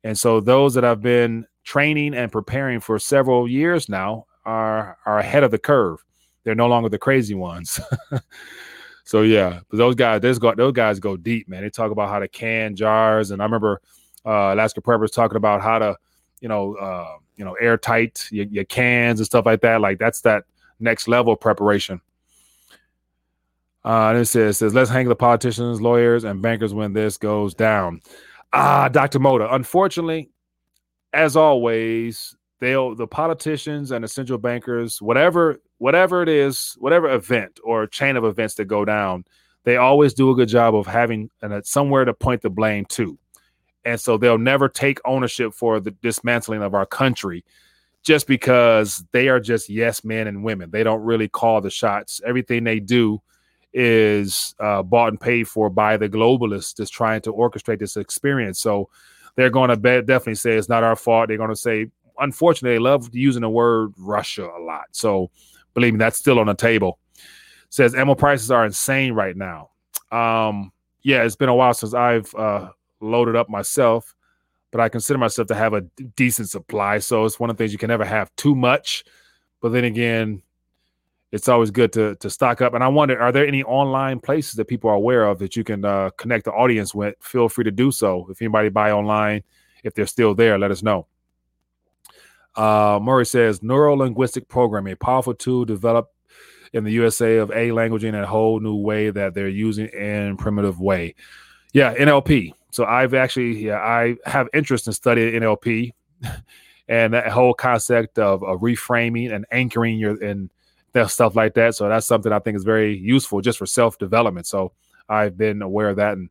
And so those that have been training and preparing for several years now are are ahead of the curve. They're no longer the crazy ones. so yeah, but those guys, those go, those guys go deep, man. They talk about how to can jars, and I remember uh, Alaska Preppers talking about how to, you know, uh, you know, airtight your, your cans and stuff like that. Like that's that next level preparation. Uh, and it says, says, let's hang the politicians, lawyers, and bankers when this goes down. Ah, Dr. Moda. Unfortunately, as always, they'll the politicians and the central bankers, whatever whatever it is, whatever event or chain of events that go down, they always do a good job of having and somewhere to point the blame to. And so they'll never take ownership for the dismantling of our country just because they are just yes men and women. They don't really call the shots. Everything they do is uh, bought and paid for by the globalists just trying to orchestrate this experience. So they're going to definitely say it's not our fault. They're going to say, unfortunately, they love using the word Russia a lot. So Believe me, that's still on the table. Says ammo prices are insane right now. Um, yeah, it's been a while since I've uh, loaded up myself, but I consider myself to have a decent supply. So it's one of the things you can never have too much. But then again, it's always good to to stock up. And I wonder, are there any online places that people are aware of that you can uh, connect the audience with? Feel free to do so. If anybody buy online, if they're still there, let us know. Uh, Murray says neuro linguistic programming, a powerful tool developed in the USA of a language in a whole new way that they're using in primitive way. Yeah, NLP. So I've actually, yeah, I have interest in studying NLP and that whole concept of, of reframing and anchoring your and stuff like that. So that's something I think is very useful just for self development. So I've been aware of that, and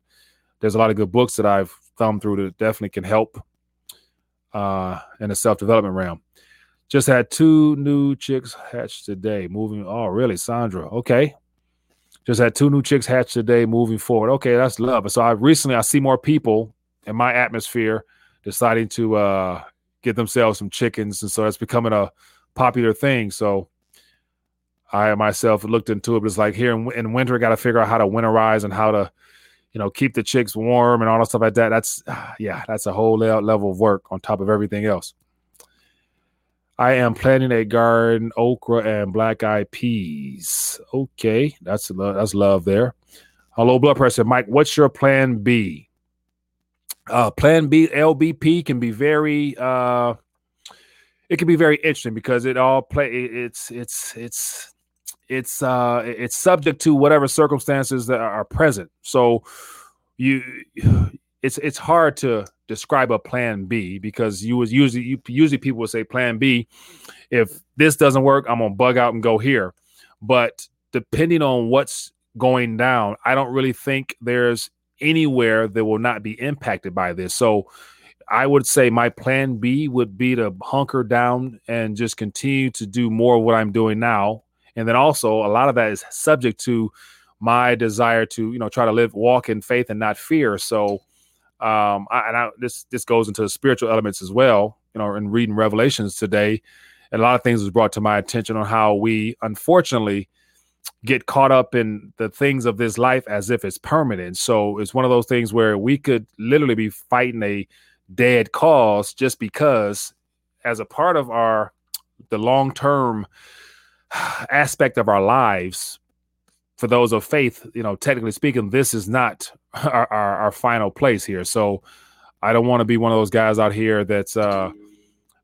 there's a lot of good books that I've thumbed through that definitely can help uh, in the self development realm. Just had two new chicks hatch today. Moving. Oh, really, Sandra? Okay. Just had two new chicks hatch today. Moving forward. Okay, that's love. So I recently I see more people in my atmosphere deciding to uh, get themselves some chickens, and so that's becoming a popular thing. So I myself looked into it. But it's like here in, in winter, I got to figure out how to winterize and how to you know, keep the chicks warm and all that stuff like that. That's yeah, that's a whole level of work on top of everything else. I am planting a garden, okra and black eyed peas. Okay, that's love, that's love there. Hello, blood pressure, Mike. What's your plan B? Uh, plan B, LBP can be very uh, it can be very interesting because it all play. It's it's it's it's uh it's subject to whatever circumstances that are present so you it's it's hard to describe a plan b because you was usually you, usually people would say plan b if this doesn't work i'm gonna bug out and go here but depending on what's going down, I don't really think there's anywhere that will not be impacted by this. So I would say my plan B would be to hunker down and just continue to do more of what I'm doing now. And then also a lot of that is subject to my desire to, you know, try to live, walk in faith and not fear. So, um, I, and I, this, this goes into the spiritual elements as well, you know, in reading revelations today, and a lot of things was brought to my attention on how we, unfortunately, get caught up in the things of this life as if it's permanent. So it's one of those things where we could literally be fighting a dead cause just because as a part of our the long-term aspect of our lives for those of faith you know technically speaking this is not our, our, our final place here so i don't want to be one of those guys out here that's uh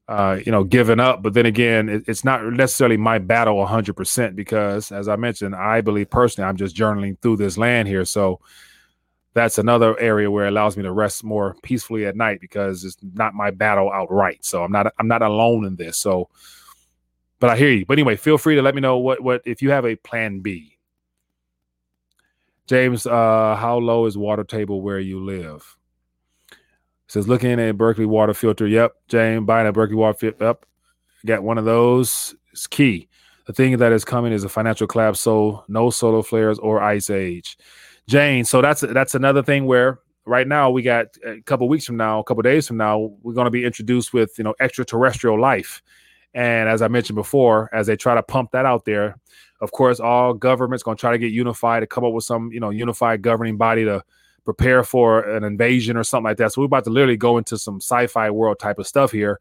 uh, you know, giving up. But then again, it, it's not necessarily my battle 100% because, as I mentioned, I believe personally, I'm just journaling through this land here. So that's another area where it allows me to rest more peacefully at night because it's not my battle outright. So I'm not I'm not alone in this. So, but I hear you. But anyway, feel free to let me know what what if you have a plan B. James, uh, how low is water table where you live? says looking at Berkey water filter. Yep, James buying a Berkey water filter. Yep, got one of those. It's key. The thing that is coming is a financial collapse. So no solar flares or ice age. Jane. So that's that's another thing where right now we got a couple weeks from now, a couple days from now, we're going to be introduced with you know extraterrestrial life. And as I mentioned before, as they try to pump that out there, of course, all governments going to try to get unified to come up with some you know unified governing body to prepare for an invasion or something like that. So we're about to literally go into some sci-fi world type of stuff here.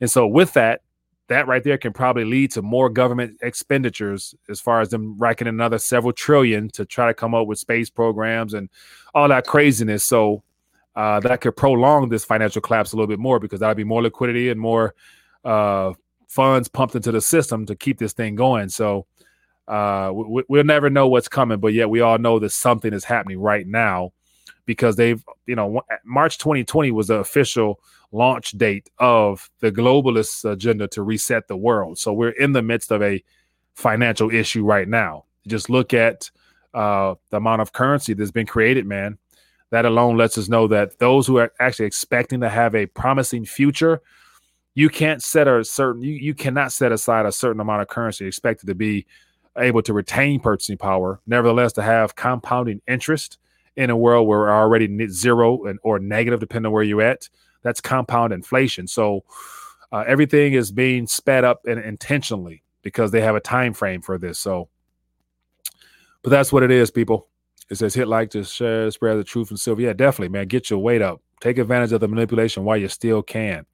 And so with that, that right there can probably lead to more government expenditures as far as them racking another several trillion to try to come up with space programs and all that craziness. So uh, that could prolong this financial collapse a little bit more because that'll be more liquidity and more uh, funds pumped into the system to keep this thing going. So uh, we, will never know what's coming, but yet we all know that something is happening right now because they've, you know, March 2020 was the official launch date of the globalist agenda to reset the world. So we're in the midst of a financial issue right now. Just look at uh, the amount of currency that's been created, man. That alone lets us know that those who are actually expecting to have a promising future, you can't set a certain, you, you cannot set aside a certain amount of currency expected to be able to retain purchasing power, nevertheless, to have compounding interest in a world where we're already zero and or negative, depending on where you're at. That's compound inflation. So uh, everything is being sped up and intentionally because they have a time frame for this. So, but that's what it is, people. It says hit like to share, spread the truth and silver. Yeah, definitely, man. Get your weight up. Take advantage of the manipulation while you still can.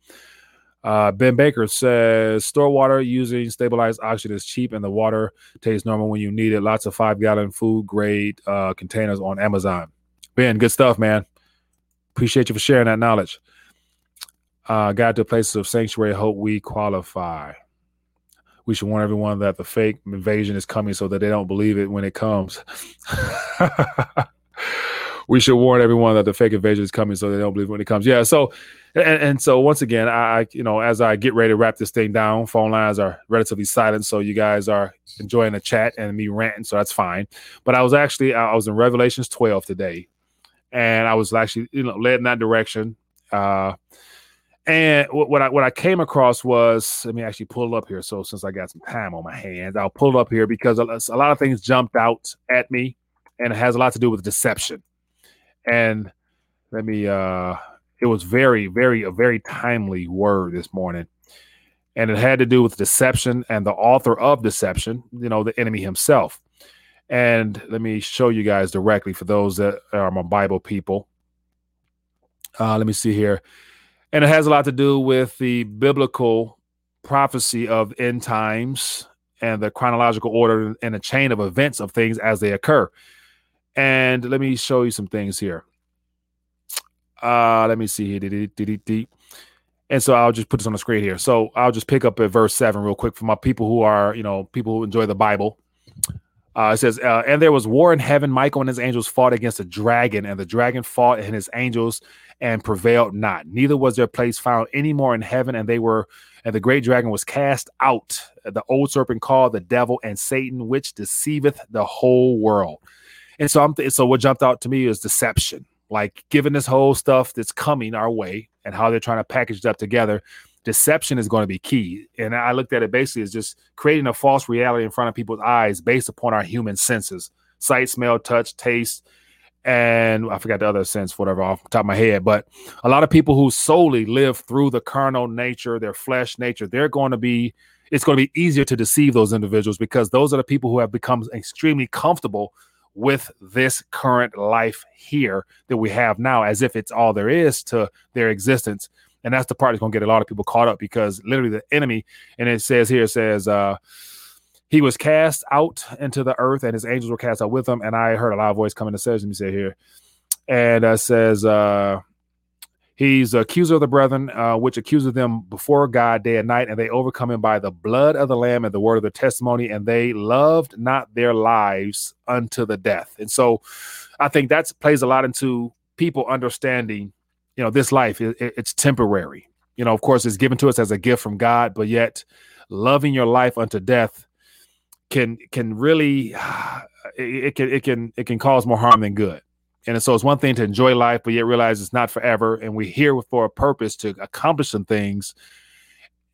Uh, ben Baker says store water using stabilized oxygen is cheap and the water tastes normal when you need it. Lots of five gallon food grade uh, containers on Amazon. Ben, good stuff, man. Appreciate you for sharing that knowledge. Uh, got to places of sanctuary. Hope we qualify. We should warn everyone that the fake invasion is coming so that they don't believe it when it comes. we should warn everyone that the fake invasion is coming so they don't believe when it comes. Yeah. So, and, and so once again, I, you know, as I get ready to wrap this thing down, phone lines are relatively silent. So you guys are enjoying the chat and me ranting. So that's fine. But I was actually, I was in Revelations 12 today and I was actually, you know, led in that direction. Uh, and what I what I came across was let me actually pull up here. So since I got some time on my hands, I'll pull up here because a lot of things jumped out at me, and it has a lot to do with deception. And let me uh it was very, very, a very timely word this morning. And it had to do with deception and the author of deception, you know, the enemy himself. And let me show you guys directly for those that are my Bible people. Uh, let me see here. And it has a lot to do with the biblical prophecy of end times and the chronological order and the chain of events of things as they occur. And let me show you some things here. Uh, let me see here. And so I'll just put this on the screen here. So I'll just pick up at verse seven real quick for my people who are, you know, people who enjoy the Bible. Uh, it says, uh, and there was war in heaven. Michael and his angels fought against a dragon, and the dragon fought and his angels and prevailed not. Neither was their place found any more in heaven, and they were, and the great dragon was cast out, the old serpent called the devil and Satan, which deceiveth the whole world. And so I'm, th- so what jumped out to me is deception. Like given this whole stuff that's coming our way and how they're trying to package it up together, deception is going to be key. And I looked at it basically as just creating a false reality in front of people's eyes based upon our human senses sight, smell, touch, taste, and I forgot the other sense, whatever, off the top of my head. But a lot of people who solely live through the carnal nature, their flesh nature, they're going to be, it's going to be easier to deceive those individuals because those are the people who have become extremely comfortable with this current life here that we have now, as if it's all there is to their existence. And that's the part that's going to get a lot of people caught up because literally the enemy, and it says here, it says, uh, he was cast out into the earth and his angels were cast out with him. And I heard a loud voice coming to says, let me say here, and uh, says, uh, He's accuser of the brethren, uh, which accuses them before God day and night, and they overcome him by the blood of the Lamb and the word of the testimony, and they loved not their lives unto the death. And so, I think that plays a lot into people understanding, you know, this life it, it's temporary. You know, of course, it's given to us as a gift from God, but yet loving your life unto death can can really it, it can it can it can cause more harm than good. And so it's one thing to enjoy life, but yet realize it's not forever. And we're here for a purpose to accomplish some things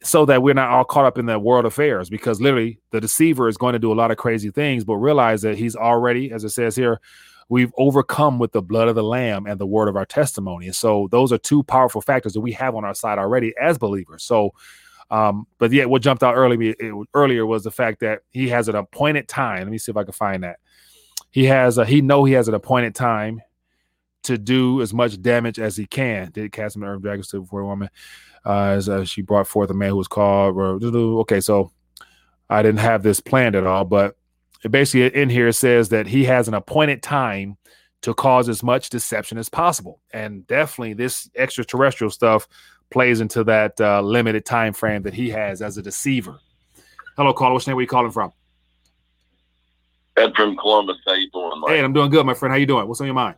so that we're not all caught up in the world affairs because literally the deceiver is going to do a lot of crazy things, but realize that he's already, as it says here, we've overcome with the blood of the lamb and the word of our testimony. And so those are two powerful factors that we have on our side already as believers. So, um, but yet what jumped out early, earlier was the fact that he has an appointed time. Let me see if I can find that he has a, he know he has an appointed time to do as much damage as he can. Did cast him Earth Dragons to before a woman uh, as uh, she brought forth a man who was called. Okay, so I didn't have this planned at all, but it basically in here says that he has an appointed time to cause as much deception as possible, and definitely this extraterrestrial stuff plays into that uh, limited time frame that he has as a deceiver. Hello, caller. What's name? Where you calling from? Ed from Columbus. How you doing, Mike? Hey, I'm doing good, my friend. How you doing? What's on your mind?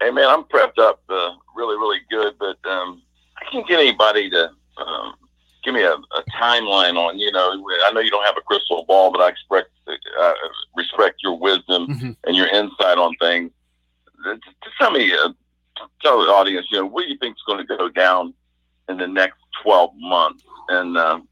Hey, man, I'm prepped up uh, really, really good, but um, I can't get anybody to um, give me a, a, timeline on. You know, I know you don't have a crystal ball, but I expect uh, respect your wisdom mm-hmm. and your insight on things. Just tell me, uh, tell the audience, you know, what do you think is going to go down in the next 12 months? And um,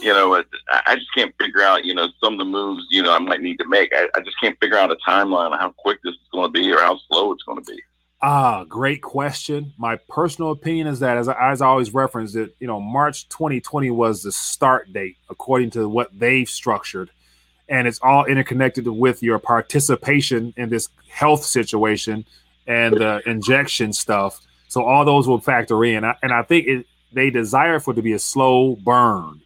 you know, I just can't figure out, you know, some of the moves, you know, I might need to make. I, I just can't figure out a timeline on how quick this is going to be or how slow it's going to be. Ah, great question. My personal opinion is that, as I, as I always reference it, you know, March 2020 was the start date according to what they've structured, and it's all interconnected with your participation in this health situation and the injection stuff. So all those will factor in, and I think it, they desire for it to be a slow burn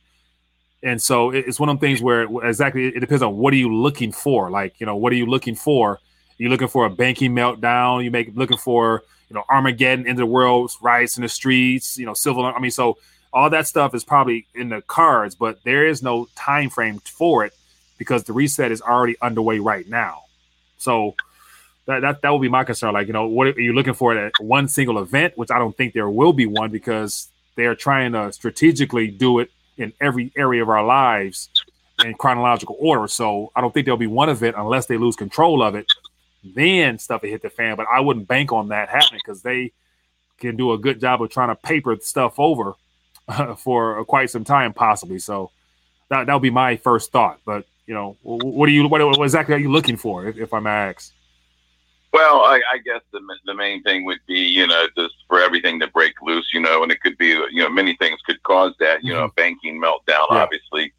and so it's one of the things where exactly it depends on what are you looking for. Like, you know, what are you looking for? You're looking for a banking meltdown. You make looking for, you know, Armageddon in the world, riots in the streets, you know, civil. I mean, so all that stuff is probably in the cards, but there is no time frame for it because the reset is already underway right now. So that that, that will be my concern. Like, you know, what are you looking for at one single event, which I don't think there will be one because they're trying to strategically do it in every area of our lives in chronological order. So I don't think there'll be one event unless they lose control of it. Then stuff will hit the fan. But I wouldn't bank on that happening because they can do a good job of trying to paper stuff over uh, for quite some time, possibly. So that that would be my first thought. But you know, what are you? What, what exactly are you looking for, if, if I may ask? Well, I, I guess the the main thing would be, you know, just for everything to break loose, you know, and it could be, you know, many things could cause that. You mm-hmm. know, banking meltdown, yeah. obviously,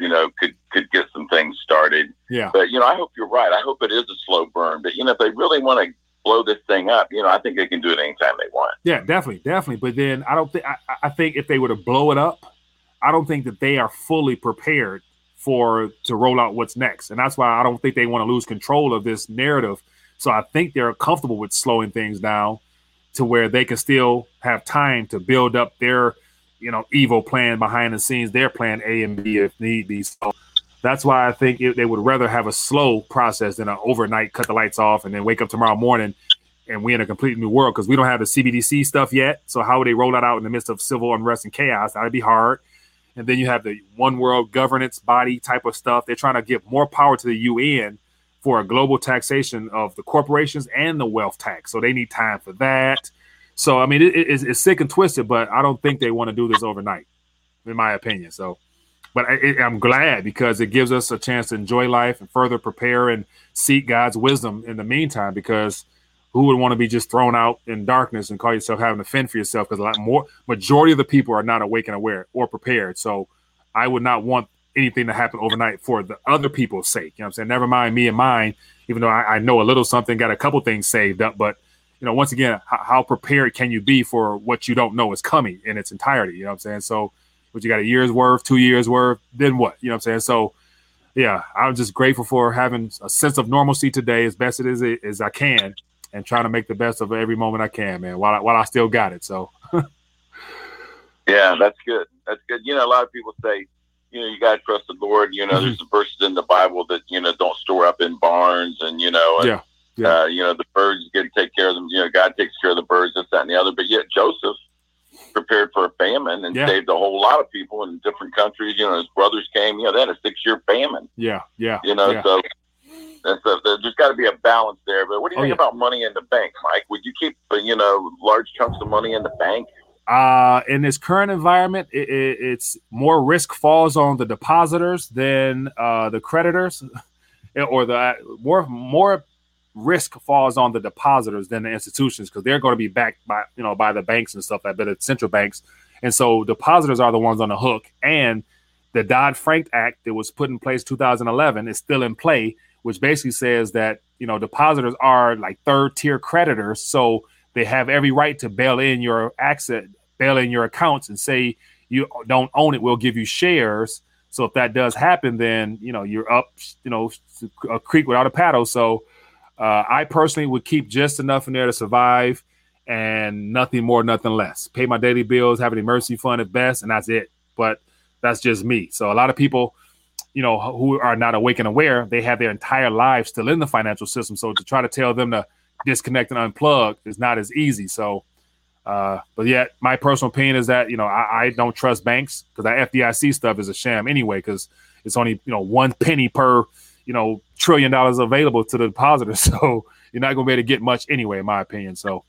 you know, could could get some things started. Yeah. But you know, I hope you're right. I hope it is a slow burn. But you know, if they really want to blow this thing up, you know, I think they can do it anytime they want. Yeah, definitely, definitely. But then I don't think I, I think if they were to blow it up, I don't think that they are fully prepared for to roll out what's next, and that's why I don't think they want to lose control of this narrative so I think they're comfortable with slowing things down to where they can still have time to build up their, you know, evil plan behind the scenes, their plan A and B if need be. So That's why I think it, they would rather have a slow process than an overnight cut the lights off and then wake up tomorrow morning and we in a completely new world because we don't have the CBDC stuff yet. So how would they roll that out in the midst of civil unrest and chaos? That'd be hard. And then you have the one world governance body type of stuff. They're trying to give more power to the UN for a global taxation of the corporations and the wealth tax. So they need time for that. So I mean, it, it's, it's, sick and twisted, but I don't think they want to do this overnight, in my opinion. So, but I, I'm glad because it gives us a chance to enjoy life and further prepare and seek God's wisdom in the meantime. Because who would want to be just thrown out in darkness and call yourself having to fend for yourself? Because a lot more majority of the people are not awake and aware or prepared. So, I would not want anything to happen overnight for the other people's sake. You know what I'm saying? Never mind me and mine, even though I, I know a little something, got a couple things saved up, but you know, once again, how, how, prepared can you be for what you don't know is coming in its entirety? You know what I'm saying? So, but you got a year's worth, two years worth, then what? You know what I'm saying? So, yeah, I'm just grateful for having a sense of normalcy today as best it is as I can and trying to make the best of every moment I can, man, while I, while I still got it. So, yeah, that's good. That's good. You know, a lot of people say, you know, you got to trust the Lord. You know, mm-hmm. there's verses in the Bible that, you know, don't store up in barns and, you know, and, yeah yeah. Uh, you know, the birds get to take care of them. You know, God takes care of the birds, this, that, and the other. But yet Joseph prepared for a famine and yeah. saved a whole lot of people in different countries. You know, his brothers came. You know, they had a six-year famine. Yeah, yeah. You know, yeah. so that's a, there's got to be a balance there. But what do you oh, think yeah. about money in the bank, Mike? Would you keep you know large chunks of money in the bank? Uh, in this current environment, it, it, it's more risk falls on the depositors than uh, the creditors, or the more more risk falls on the depositors than the institutions because they're going to be backed by you know by the banks and stuff like that, the central banks, and so depositors are the ones on the hook. And the Dodd Frank Act that was put in place 2011 is still in play, which basically says that you know depositors are like third tier creditors, so they have every right to bail in your asset, bail in your accounts, and say you don't own it, we'll give you shares. So if that does happen, then you know you're up, you know, a creek without a paddle. So uh, I personally would keep just enough in there to survive and nothing more, nothing less. Pay my daily bills, have an emergency fund at best, and that's it. But that's just me. So a lot of people, you know, who are not awake and aware, they have their entire lives still in the financial system. So to try to tell them to disconnect and unplug is not as easy. So, uh, but yet my personal opinion is that you know I, I don't trust banks because that FDIC stuff is a sham anyway because it's only you know one penny per you know trillion dollars available to the depositor. So you're not going to be able to get much anyway, in my opinion. So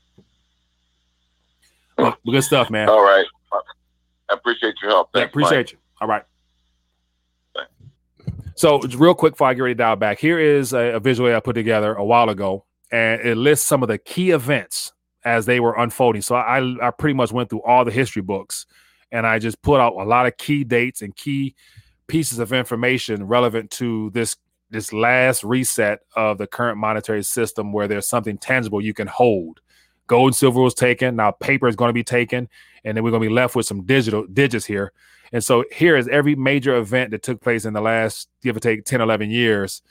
but good stuff, man. All right. I appreciate your help. Thanks, yeah, appreciate Mike. you. All right. So, real quick before I get ready to dial back, here is a, a visual I put together a while ago, and it lists some of the key events as they were unfolding. So, I, I pretty much went through all the history books and I just put out a lot of key dates and key pieces of information relevant to this this last reset of the current monetary system where there's something tangible you can hold. Gold and silver was taken. Now paper is going to be taken, and then we're going to be left with some digital digits here. And so here is every major event that took place in the last, give or take, 10, 11 years.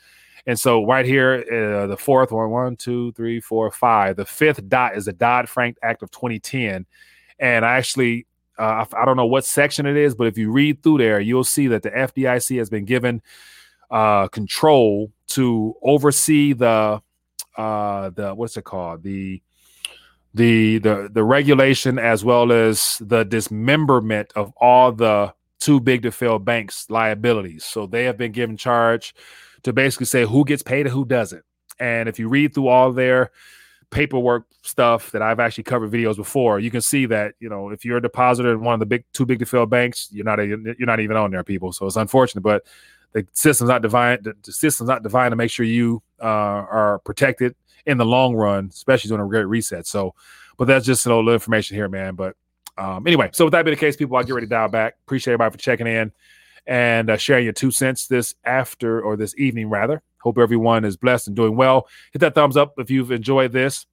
And so right here, uh, the fourth one, one, two, three, four, five. The fifth dot is the Dodd Frank Act of 2010. And I actually, uh, I don't know what section it is, but if you read through there, you'll see that the FDIC has been given uh, control to oversee the uh, the what's it called the the the the regulation as well as the dismemberment of all the too big to fail banks liabilities. So they have been given charge to basically say who gets paid and who doesn't. And if you read through all their paperwork stuff that I've actually covered videos before, you can see that you know if you're a depositor in one of the big too big to fail banks, you're not a, you're not even on there, people. So it's unfortunate, but the system's not divine. the system's not divine to make sure you uh, are protected in the long run, especially during a great reset. So, but that's just a little information here, man. But um, anyway, so with that being the case, people, I get ready to dial back. Appreciate everybody for checking in and uh, sharing your two cents this after or this evening, rather. Hope everyone is blessed and doing well. Hit that thumbs up if you've enjoyed this.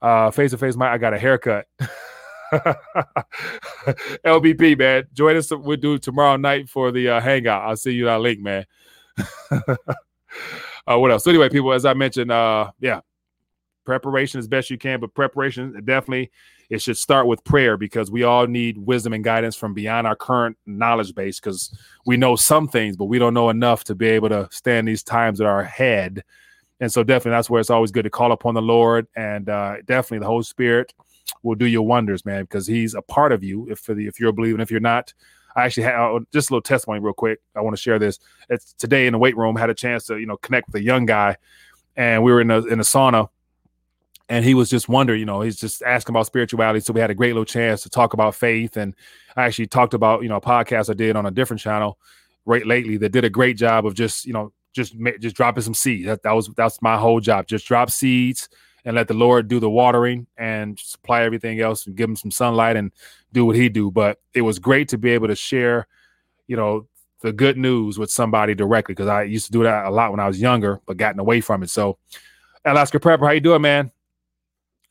Uh, face to face, Mike, I got a haircut. LBP, man. Join us. We'll do tomorrow night for the uh, hangout. I'll see you that link, man. uh, what else? So anyway, people, as I mentioned, uh, yeah, preparation as best you can, but preparation definitely it should start with prayer because we all need wisdom and guidance from beyond our current knowledge base because we know some things, but we don't know enough to be able to stand these times that our head. And so, definitely, that's where it's always good to call upon the Lord and uh, definitely the Holy Spirit will do your wonders, man, because He's a part of you. If if you're believing, if you're not, I actually had uh, just a little testimony real quick. I want to share this. It's today in the weight room. Had a chance to you know connect with a young guy, and we were in a in a sauna, and he was just wondering, you know, he's just asking about spirituality. So we had a great little chance to talk about faith, and I actually talked about you know a podcast I did on a different channel right lately that did a great job of just you know just just dropping some seeds. That, that was that's my whole job. Just drop seeds and let the Lord do the watering and supply everything else and give him some sunlight and do what he do. But it was great to be able to share, you know, the good news with somebody directly because I used to do that a lot when I was younger, but gotten away from it. So, Alaska Prepper, how you doing, man?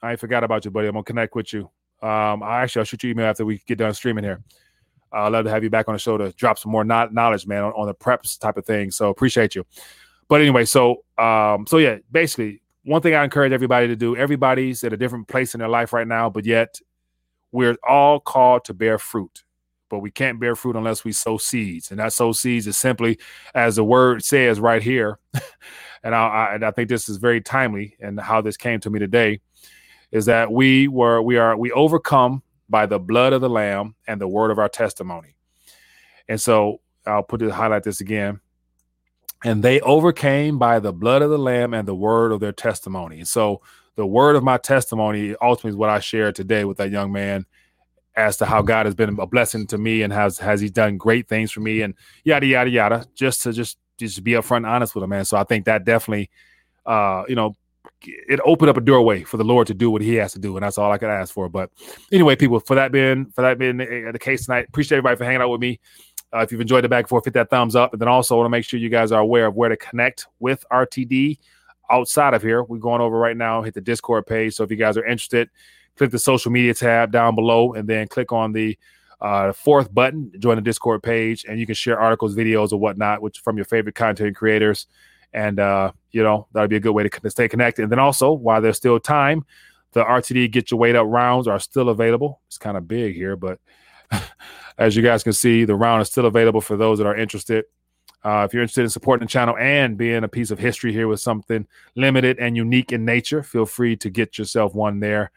I forgot about you, buddy. I'm gonna connect with you. Um, I actually I'll shoot you email after we get done streaming here. Uh, I'd love to have you back on the show to drop some more not- knowledge, man, on, on the preps type of thing. So appreciate you. But anyway, so um, so yeah, basically one thing I encourage everybody to do, everybody's at a different place in their life right now, but yet we're all called to bear fruit. But we can't bear fruit unless we sow seeds. And that sow seeds is simply, as the word says right here, and I, I, and I think this is very timely and how this came to me today, is that we were we are we overcome by the blood of the lamb and the word of our testimony. And so I'll put it highlight this again and they overcame by the blood of the lamb and the word of their testimony. And So the word of my testimony ultimately is what I shared today with that young man as to how God has been a blessing to me and has has he done great things for me and yada yada yada. Just to just just be upfront and honest with him, man. So I think that definitely uh, you know, it opened up a doorway for the Lord to do what He has to do, and that's all I could ask for. But anyway, people, for that being for that being the case tonight, appreciate everybody for hanging out with me. Uh, if you've enjoyed the back and forth, hit that thumbs up. And then also want to make sure you guys are aware of where to connect with RTD outside of here. We're going over right now, hit the Discord page. So if you guys are interested, click the social media tab down below and then click on the uh, fourth button, join the Discord page, and you can share articles, videos, or whatnot, which from your favorite content creators. And, uh, you know, that'd be a good way to stay connected. And then also, while there's still time, the RTD Get Your Weight Up rounds are still available. It's kind of big here, but As you guys can see, the round is still available for those that are interested. Uh, if you're interested in supporting the channel and being a piece of history here with something limited and unique in nature, feel free to get yourself one there.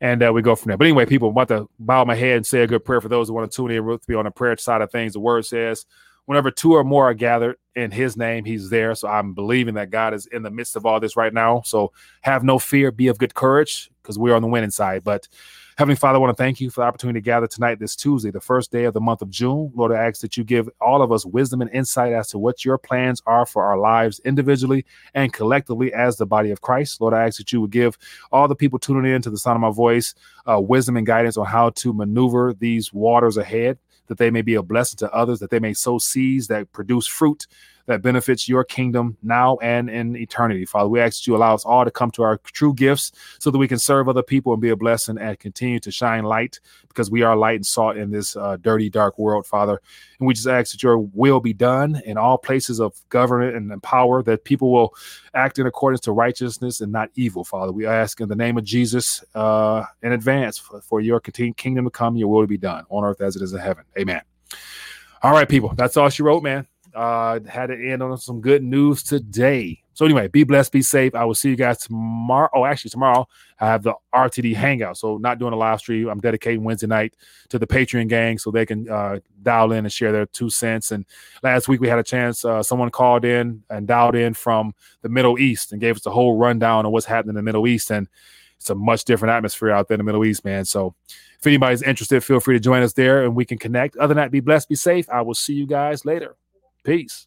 And uh, we go from there. But anyway, people, I'm about to bow my head and say a good prayer for those who want to tune in with me on the prayer side of things. The word says, whenever two or more are gathered in his name, he's there. So I'm believing that God is in the midst of all this right now. So have no fear, be of good courage, because we're on the winning side. But Heavenly Father, I want to thank you for the opportunity to gather tonight, this Tuesday, the first day of the month of June. Lord, I ask that you give all of us wisdom and insight as to what your plans are for our lives individually and collectively as the body of Christ. Lord, I ask that you would give all the people tuning in to the sound of my voice uh, wisdom and guidance on how to maneuver these waters ahead, that they may be a blessing to others, that they may sow seeds that produce fruit that benefits your kingdom now and in eternity. Father, we ask that you allow us all to come to our true gifts so that we can serve other people and be a blessing and continue to shine light because we are light and salt in this uh, dirty, dark world, Father. And we just ask that your will be done in all places of government and power, that people will act in accordance to righteousness and not evil, Father. We ask in the name of Jesus uh, in advance for, for your kingdom to come, your will to be done on earth as it is in heaven. Amen. All right, people. That's all she wrote, man uh, had to end on some good news today. So anyway, be blessed, be safe. I will see you guys tomorrow. Oh, actually, tomorrow I have the RTD hangout. So not doing a live stream. I'm dedicating Wednesday night to the Patreon gang so they can uh, dial in and share their two cents. And last week we had a chance. Uh, someone called in and dialed in from the Middle East and gave us a whole rundown of what's happening in the Middle East. And it's a much different atmosphere out there in the Middle East, man. So if anybody's interested, feel free to join us there and we can connect. Other than that, be blessed, be safe. I will see you guys later. Peace.